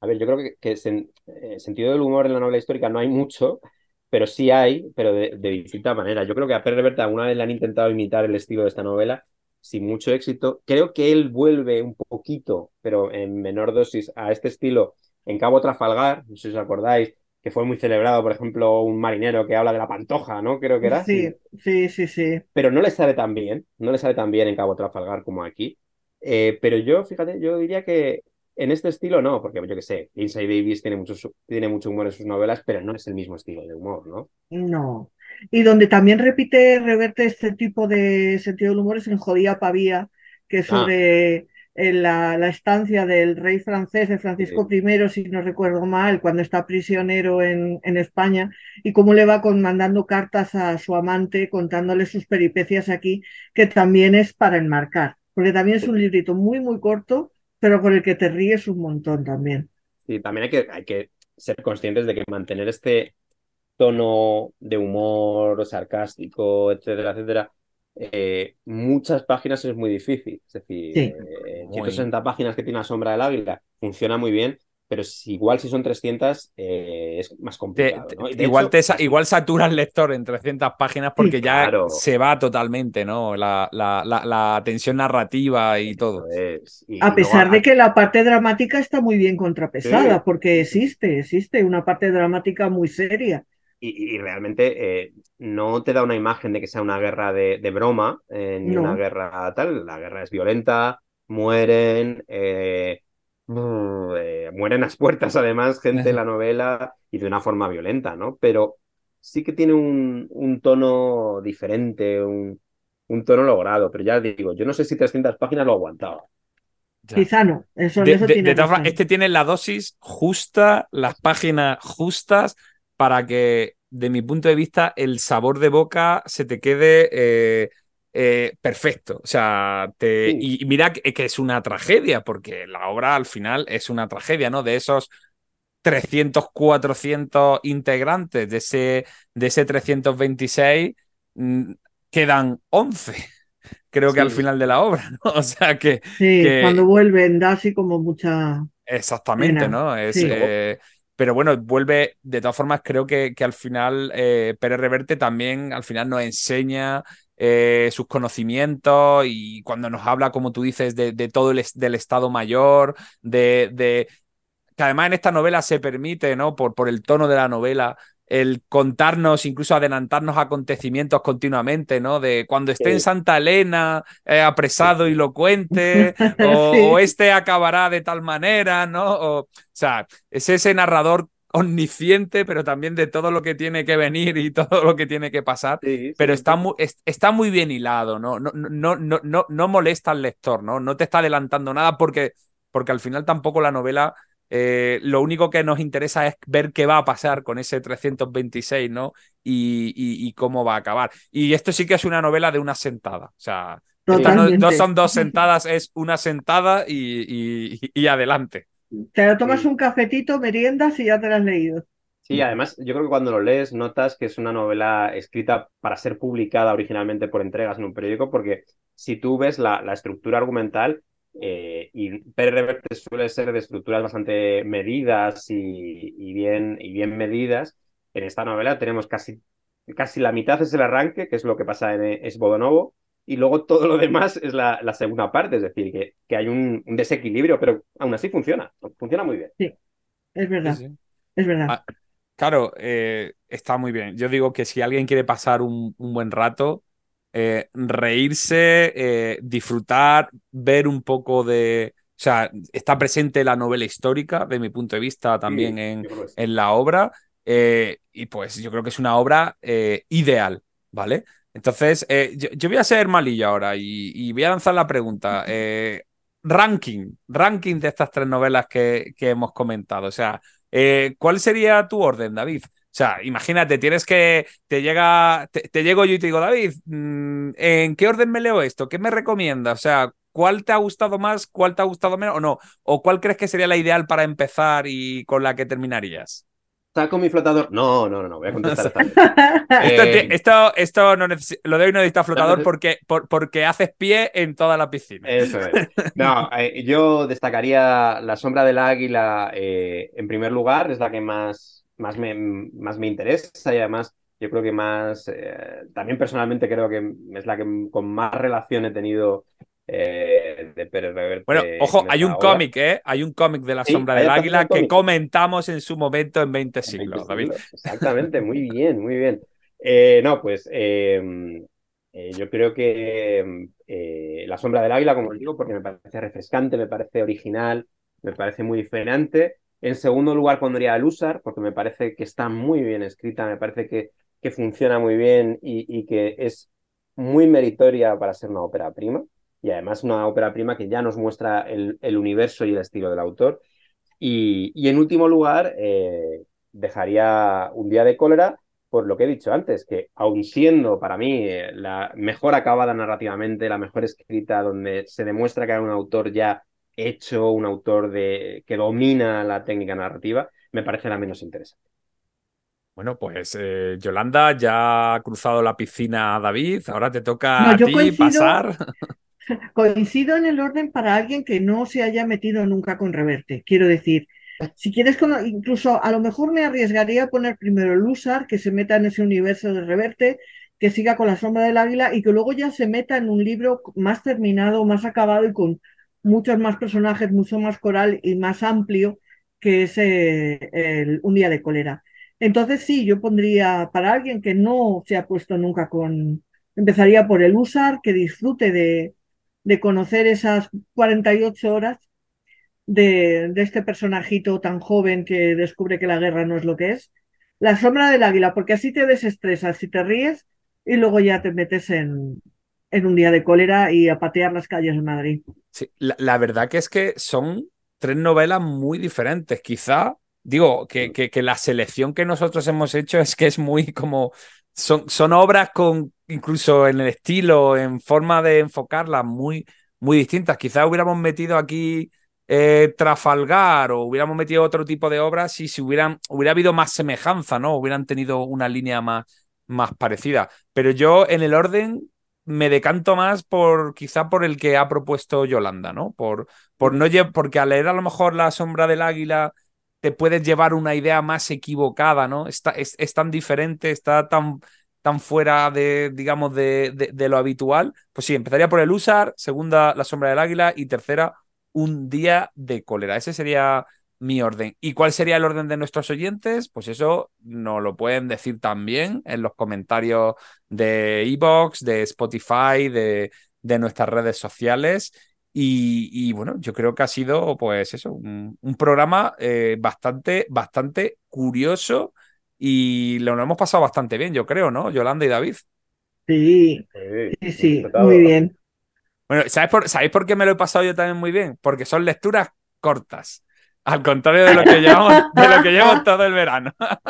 A ver, yo creo que, que sen- eh, sentido del humor en la novela histórica no hay mucho, pero sí hay, pero de, de distinta manera. Yo creo que a Pérez Reverte alguna vez le han intentado imitar el estilo de esta novela, sin mucho éxito. Creo que él vuelve un poquito, pero en menor dosis, a este estilo en Cabo Trafalgar, no sé si os acordáis, que fue muy celebrado, por ejemplo, un marinero que habla de la pantoja, ¿no? Creo que era. Sí, sí, sí, sí. pero no le sale tan bien, no le sale tan bien en Cabo Trafalgar como aquí. Eh, pero yo, fíjate, yo diría que en este estilo no, porque yo qué sé, Lindsay Davis tiene mucho, tiene mucho humor en sus novelas, pero no es el mismo estilo de humor, ¿no? No. Y donde también repite, reverte este tipo de sentido del humor es en Jodía Pavía, que es Ah. sobre la, la estancia del rey francés, de Francisco I, si no recuerdo mal, cuando está prisionero en, en España, y cómo le va con, mandando cartas a su amante, contándole sus peripecias aquí, que también es para enmarcar, porque también es un librito muy, muy corto, pero con el que te ríes un montón también. Y también hay que, hay que ser conscientes de que mantener este tono de humor sarcástico, etcétera, etcétera, eh, muchas páginas es muy difícil. Es decir, Sí. eh, Muy. 160 páginas que tiene la sombra del águila funciona muy bien, pero si, igual si son 300 eh, es más complicado. te- ¿no? Y de igual, hecho, te, sa- igual satura el lector en 300 páginas porque ya claro. se va totalmente, ¿no? La, la, la, la tensión narrativa y todo. Eso es. Y- A pesar luego, de que la parte dramática está muy bien contrapesada, Sí. porque existe, existe una parte dramática muy seria. Y, y realmente eh, no te da una imagen de que sea una guerra de, de broma, eh, ni No. una guerra tal. La guerra es violenta, mueren, eh, brr, eh, mueren a las puertas además, gente en la novela, y de una forma violenta, ¿no? Pero sí que tiene un, un tono diferente, un, un tono logrado. Pero ya digo, yo no sé si 300 páginas lo aguantaba. Ya. Quizá no, eso, De, eso de- tiene este tiene la dosis justa, las páginas justas para que, de mi punto de vista, el sabor de boca se te quede eh, eh, perfecto. O sea, te, Sí. y, y mira que, que es una tragedia, porque la obra al final es una tragedia, ¿no? De esos 300, 400 integrantes, de ese, de ese 326, mm, quedan 11. [LAUGHS] Creo que al final de la obra, ¿no? [LAUGHS] O sea que, Sí, que- cuando vuelven da así como mucha... Exactamente, Pena, ¿no? Es, sí. eh, pero bueno, vuelve, de todas formas, creo que, que al final eh, Pérez Reverte también al final nos enseña eh, sus conocimientos y cuando nos habla, como tú dices, de, de todo el del Estado Mayor, de, de que además en esta novela se permite, ¿no? Por, por el tono de la novela, el contarnos, incluso adelantarnos acontecimientos continuamente, ¿no? De cuando esté en. Santa Elena, eh, apresado y lo cuente, [LAUGHS] o, Sí. o este acabará de tal manera, ¿no? O, o sea, es ese narrador omnisciente, pero también de todo lo que tiene que venir y [LAUGHS] todo lo que tiene que pasar. Pero está muy, es- está muy bien hilado, ¿no? No, no, no, no, no molesta al lector, ¿no? No te está adelantando nada porque, porque al final tampoco la novela eh, lo único que nos interesa es ver qué va a pasar con ese 326, ¿no? Y, y, cómo va a acabar. Y esto sí que es una novela de una sentada. O sea, no, son dos sentadas, es una sentada y, y, adelante. Te lo tomas un cafetito, meriendas y ya te lo has leído. Sí, además, yo creo que cuando lo lees notas que es una novela escrita para ser publicada originalmente por entregas en un periódico, porque si tú ves la, la estructura argumental, eh, y Reverte suele ser de estructuras bastante medidas y, bien, y bien medidas. En esta novela tenemos casi, casi la mitad es el arranque, que es lo que pasa en Esbodonovo, y luego todo lo demás es la, la segunda parte, es decir, que, que hay un, desequilibrio, pero aún así funciona, funciona muy bien. Sí, es verdad, es verdad. Ah, claro, eh, está muy bien. Yo digo que si alguien quiere pasar un, un buen rato, eh, reírse, eh, disfrutar, ver un poco de... O sea, está presente la novela histórica, de mi punto de vista, también en, en, la obra. Eh, y pues yo creo que es una obra ideal, ¿vale? Entonces, yo, voy a ser malillo ahora y, voy a lanzar la pregunta. ranking, ranking de estas tres novelas que, que hemos comentado. O sea, ¿cuál sería tu orden, David? O sea, imagínate, tienes que, te llega, te, llego yo y te digo, David, mm, ¿en qué orden me leo esto? ¿Qué me recomiendas? O sea, ¿cuál te ha gustado más? ¿Cuál te ha gustado menos? ¿O no? ¿O cuál crees que sería la ideal para empezar y con la que terminarías? ¿Saco mi flotador? No, no, no, no, voy a [LAUGHS] contestar esto, eh, esto, esto, no lo doy no necesita flotador porque, porque haces pie en toda la piscina. Eso es. No, eh, yo destacaría La Sombra del Águila eh, en primer lugar, es la que más más me, más me interesa y además yo creo que más, eh, también personalmente creo que es la que con más relación he tenido eh, de Pérez Reverte. Bueno, ojo, hay un cómic, ¿eh? Hay un cómic de la sombra del águila que comentamos en su momento en 20 siglos, David. Exactamente, muy bien, muy bien. Eh, no, pues em, yo creo que La sombra del águila, como digo, porque me parece refrescante, me parece original, me parece muy diferente en segundo lugar pondría a Lusar, porque me parece que está muy bien escrita, me parece que, que funciona muy bien y, que es muy meritoria para ser una ópera prima. Y además una ópera prima que ya nos muestra el, universo y el estilo del autor. Y, en último lugar, eh, dejaría Un día de cólera por lo que he dicho antes, que aun siendo para mí eh, la mejor acabada narrativamente, la mejor escrita, donde se demuestra que hay un autor ya hecho, un autor de, que domina la técnica narrativa, me parece la menos interesante. Bueno, pues eh, Yolanda ya ha cruzado la piscina a David, ahora te toca a ti pasar. [LAUGHS] Coincido en el orden para alguien que no se haya metido nunca con Reverte. Quiero decir, si quieres, incluso a lo mejor me arriesgaría a poner primero Lusar, que se meta en ese universo de Reverte, que siga con la sombra del águila y que luego ya se meta en un libro más terminado, más acabado y con muchos más personajes, mucho más coral y más amplio que es un día de cólera. Entonces sí, yo pondría para alguien que no se ha puesto nunca con, empezaría por el USAR, que disfrute de, de conocer esas 48 horas de, de, este personajito tan joven que descubre que la guerra no es lo que es. La sombra del águila, porque así te desestresas y te ríes y luego ya te metes en, en un día de cólera y a patear las calles de Madrid. Sí, la, verdad que es que son tres novelas muy diferentes. Quizá, digo, que, que, la selección que nosotros hemos hecho es que es muy como. Son, son obras con, incluso en el estilo, en forma de enfocarlas, muy, muy distintas. Quizá hubiéramos metido aquí eh, Trafalgar o hubiéramos metido otro tipo de obras si, si hubieran, hubiera habido más semejanza, ¿no? Hubieran tenido una línea más, más parecida. Pero yo en el orden me decanto más por quizá por el que ha propuesto Yolanda, ¿no? Por, por no porque al leer a lo mejor La sombra del águila te puedes llevar una idea más equivocada, ¿no? Está, es, tan diferente, está tan, tan fuera de, digamos, de, de, lo habitual. Pues sí, empezaría por el Usar, segunda La sombra del águila y tercera Un día de cólera. Ese sería mi orden. ¿Y cuál sería el orden de nuestros oyentes? Pues eso nos lo pueden decir también en los comentarios de Evox, de Spotify, de, de nuestras redes sociales. Y, bueno, yo creo que ha sido, pues eso, un, programa eh, bastante, bastante curioso y lo, hemos pasado bastante bien, yo creo, ¿no? Yolanda y David. Sí, sí, sí, muy bien. Bueno, ¿sabéis por, ¿sabéis por qué me lo he pasado yo también muy bien? Porque son lecturas cortas. Al contrario de lo que llevamos, de lo que llevamos todo el verano. [LAUGHS]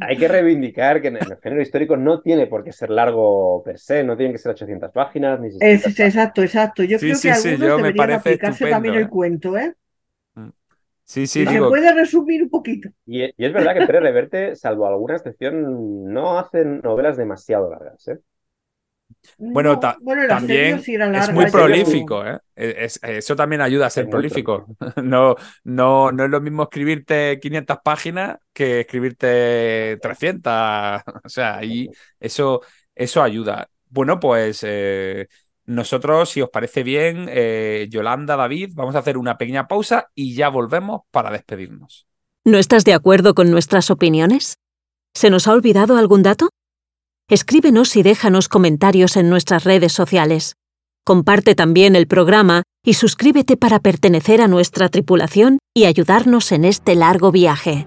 Hay que reivindicar que en el género histórico no tiene por qué ser largo per se, no tienen que ser 800 páginas ni 600 Es, exacto, exacto. Yo Sí, creo sí, que sí, algunos yo me deberían parece aplicarse estupendo, también ¿eh? el cuento, ¿eh? Sí, sí, Y se digo, puede resumir un poquito. Y, y es verdad que Pérez Reverte, salvo alguna excepción, no hacen novelas demasiado largas, ¿eh? Bueno, No, ta- bueno, también sí es muy prolífico, ¿eh? Es- eso también ayuda a ser Es prolífico. [LAUGHS] No, no, no es lo mismo escribirte 500 páginas que escribirte 300. [LAUGHS] O sea, ahí eso, eso ayuda. Bueno, pues eh, nosotros, si os parece bien, eh, Yolanda, David, vamos a hacer una pequeña pausa y ya volvemos para despedirnos. ¿No estás de acuerdo con nuestras opiniones? ¿Se nos ha olvidado algún dato? Escríbenos y déjanos comentarios en nuestras redes sociales. Comparte también el programa y suscríbete para pertenecer a nuestra tripulación y ayudarnos en este largo viaje.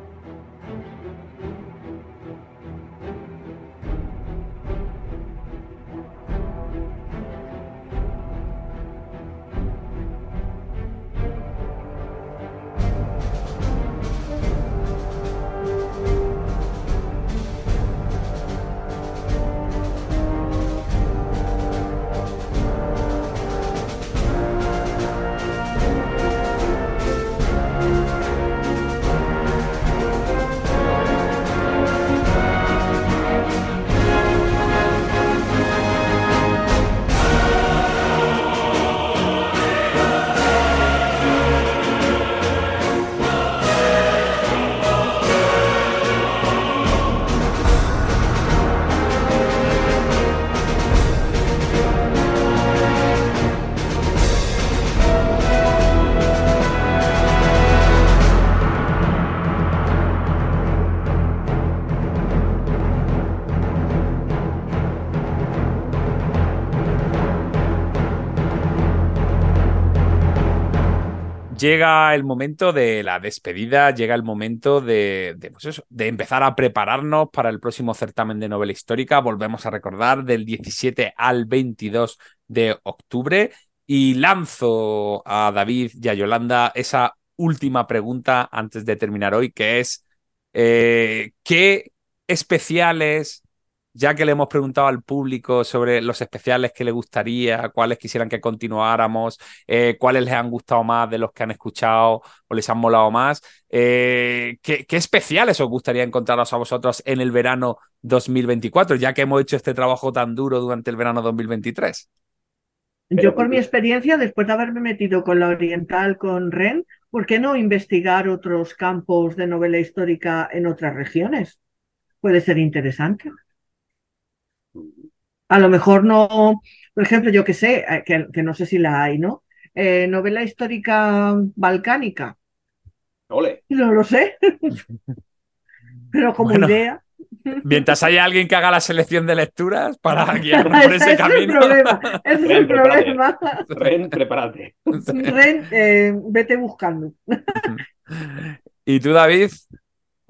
Llega el momento de la despedida, llega el momento pues de empezar a prepararnos para el próximo certamen de novela histórica. Volvemos a recordar del 17 al 22 de octubre. Y lanzo a David y a Yolanda esa última pregunta antes de terminar hoy, que es, eh, ¿qué especiales, ya que le hemos preguntado al público sobre los especiales que le gustaría, cuáles quisieran que continuáramos, eh, cuáles les han gustado más de los que han escuchado o les han molado más, eh, ¿qué, ¿qué especiales os gustaría encontraros a vosotros en el verano 2024, ya que hemos hecho este trabajo tan duro durante el verano 2023? Yo por mi experiencia, después de haberme metido con la oriental, con Ren, ¿por qué no investigar otros campos de novela histórica en otras regiones? Puede ser interesante. A lo mejor no, por ejemplo, yo que sé, eh, que, que no sé si la hay, ¿no? Eh, novela histórica balcánica, Ole. no lo sé, [LAUGHS] pero como Bueno. idea. Mientras haya alguien que haga la selección de lecturas para guiarnos [LAUGHS] por Ese ese es el camino. problema, ese es Ren, el prepárate. problema. Ren, prepárate. Ren, eh, vete buscando. [LAUGHS] ¿Y tú, David?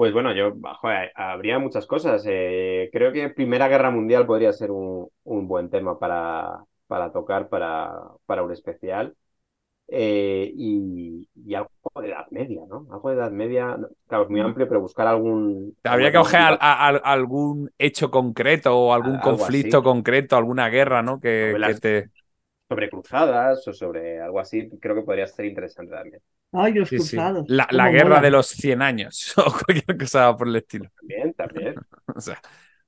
Pues bueno, yo, joder, habría muchas cosas. Eh, creo que Primera Guerra Mundial podría ser un, un buen tema para, para tocar para, para un especial. Eh, y, y algo de Edad Media, ¿no? Algo de Edad Media, claro, es muy amplio, pero buscar algún... Habría que ojear a, a- algún hecho concreto o algún conflicto así. concreto, alguna guerra, ¿no? Que, que te... sobre cruzadas o sobre algo así, creo que podría ser interesante también. Ay, los Sí, sí. cruzados. La, guerra de los 100 años [LAUGHS] o cualquier cosa por el estilo. También, también. [LAUGHS] O sea,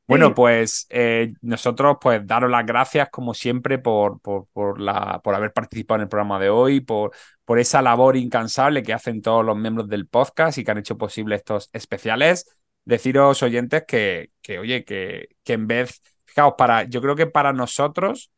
bueno, Sí. pues eh, nosotros, pues, daros las gracias, como siempre, por, por, por, la, por haber participado en el programa de hoy, por, por esa labor incansable que hacen todos los miembros del podcast y que han hecho posible estos especiales. Deciros, oyentes, que, que oye, que, que en vez, fijaos, para, yo creo que para nosotros,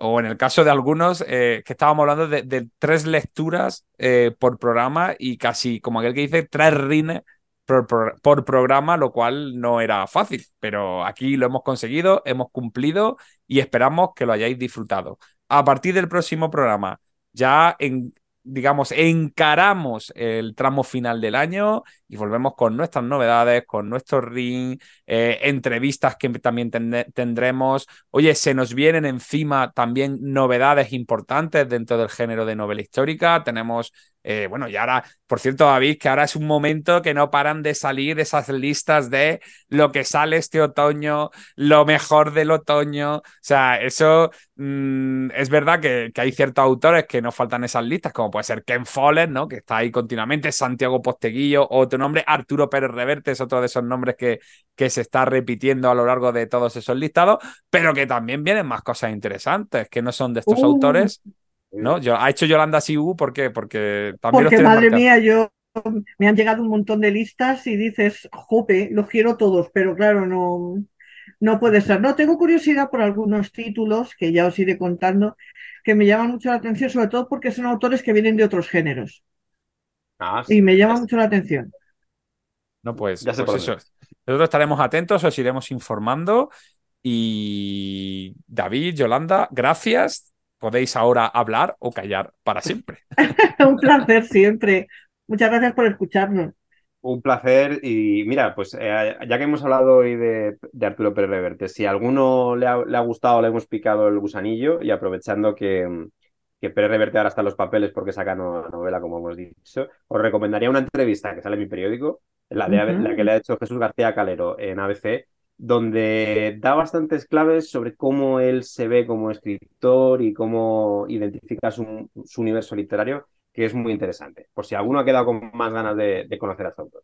o en el caso de algunos, eh, que estábamos hablando de, tres lecturas eh, por programa y casi, como aquel que dice, tres rines por, por- por programa, lo cual no era fácil, pero aquí lo hemos conseguido, hemos cumplido y esperamos que lo hayáis disfrutado. A partir del próximo programa, ya en, digamos, encaramos el tramo final del año y volvemos con nuestras novedades, con nuestro ring, eh, entrevistas que también tendremos. Oye, se nos vienen encima también novedades importantes dentro del género de novela histórica. Tenemos eh, bueno, y ahora, por cierto, David, que ahora es un momento que no paran de salir esas listas de lo que sale este otoño, lo mejor del otoño. O sea, eso mm, es verdad que, hay ciertos autores que nos faltan esas listas, como puede ser Ken Follett, ¿no? Que está ahí continuamente, Santiago Posteguillo, otro nombre, Arturo Pérez Reverte, es otro de esos nombres que, que se está repitiendo a lo largo de todos esos listados, pero que también vienen más cosas interesantes, que no son de estos uh. autores ¿no? Yo, ha hecho Yolanda Siu ¿por qué? Porque también Porque madre mía, yo me han llegado un montón de listas y dices, jope, los quiero todos, pero claro, no, no puede ser. No, tengo curiosidad por algunos títulos que ya os iré contando que me llaman mucho la atención, sobre todo porque son autores que vienen de otros géneros. Ah, y me llama mucho la atención. No, pues, ya pues eso. Nosotros estaremos atentos, os iremos informando. Y David, Yolanda, gracias podéis ahora hablar o callar para siempre. [LAUGHS] Un placer siempre. Muchas gracias por escucharnos. Un placer y mira, pues eh, ya que hemos hablado hoy de, Arturo Pérez Reverte, si a alguno le ha, gustado, le hemos picado el gusanillo y aprovechando que, que Pérez Reverte ahora está en los papeles porque saca una novela, como hemos dicho, os recomendaría una entrevista que sale en mi periódico, la, de, la que le ha hecho Jesús García Calero en ABC, donde da bastantes claves sobre cómo él se ve como escritor y cómo identifica su, universo literario, que es muy interesante, por si alguno ha quedado con más ganas de, conocer a su autor.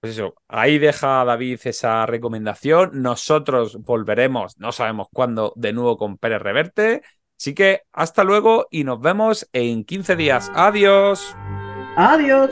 Pues eso, ahí deja David esa recomendación. Nosotros volveremos, no sabemos cuándo, de nuevo con Pérez Reverte. Así que hasta luego y nos vemos en 15 días. Adiós. Adiós.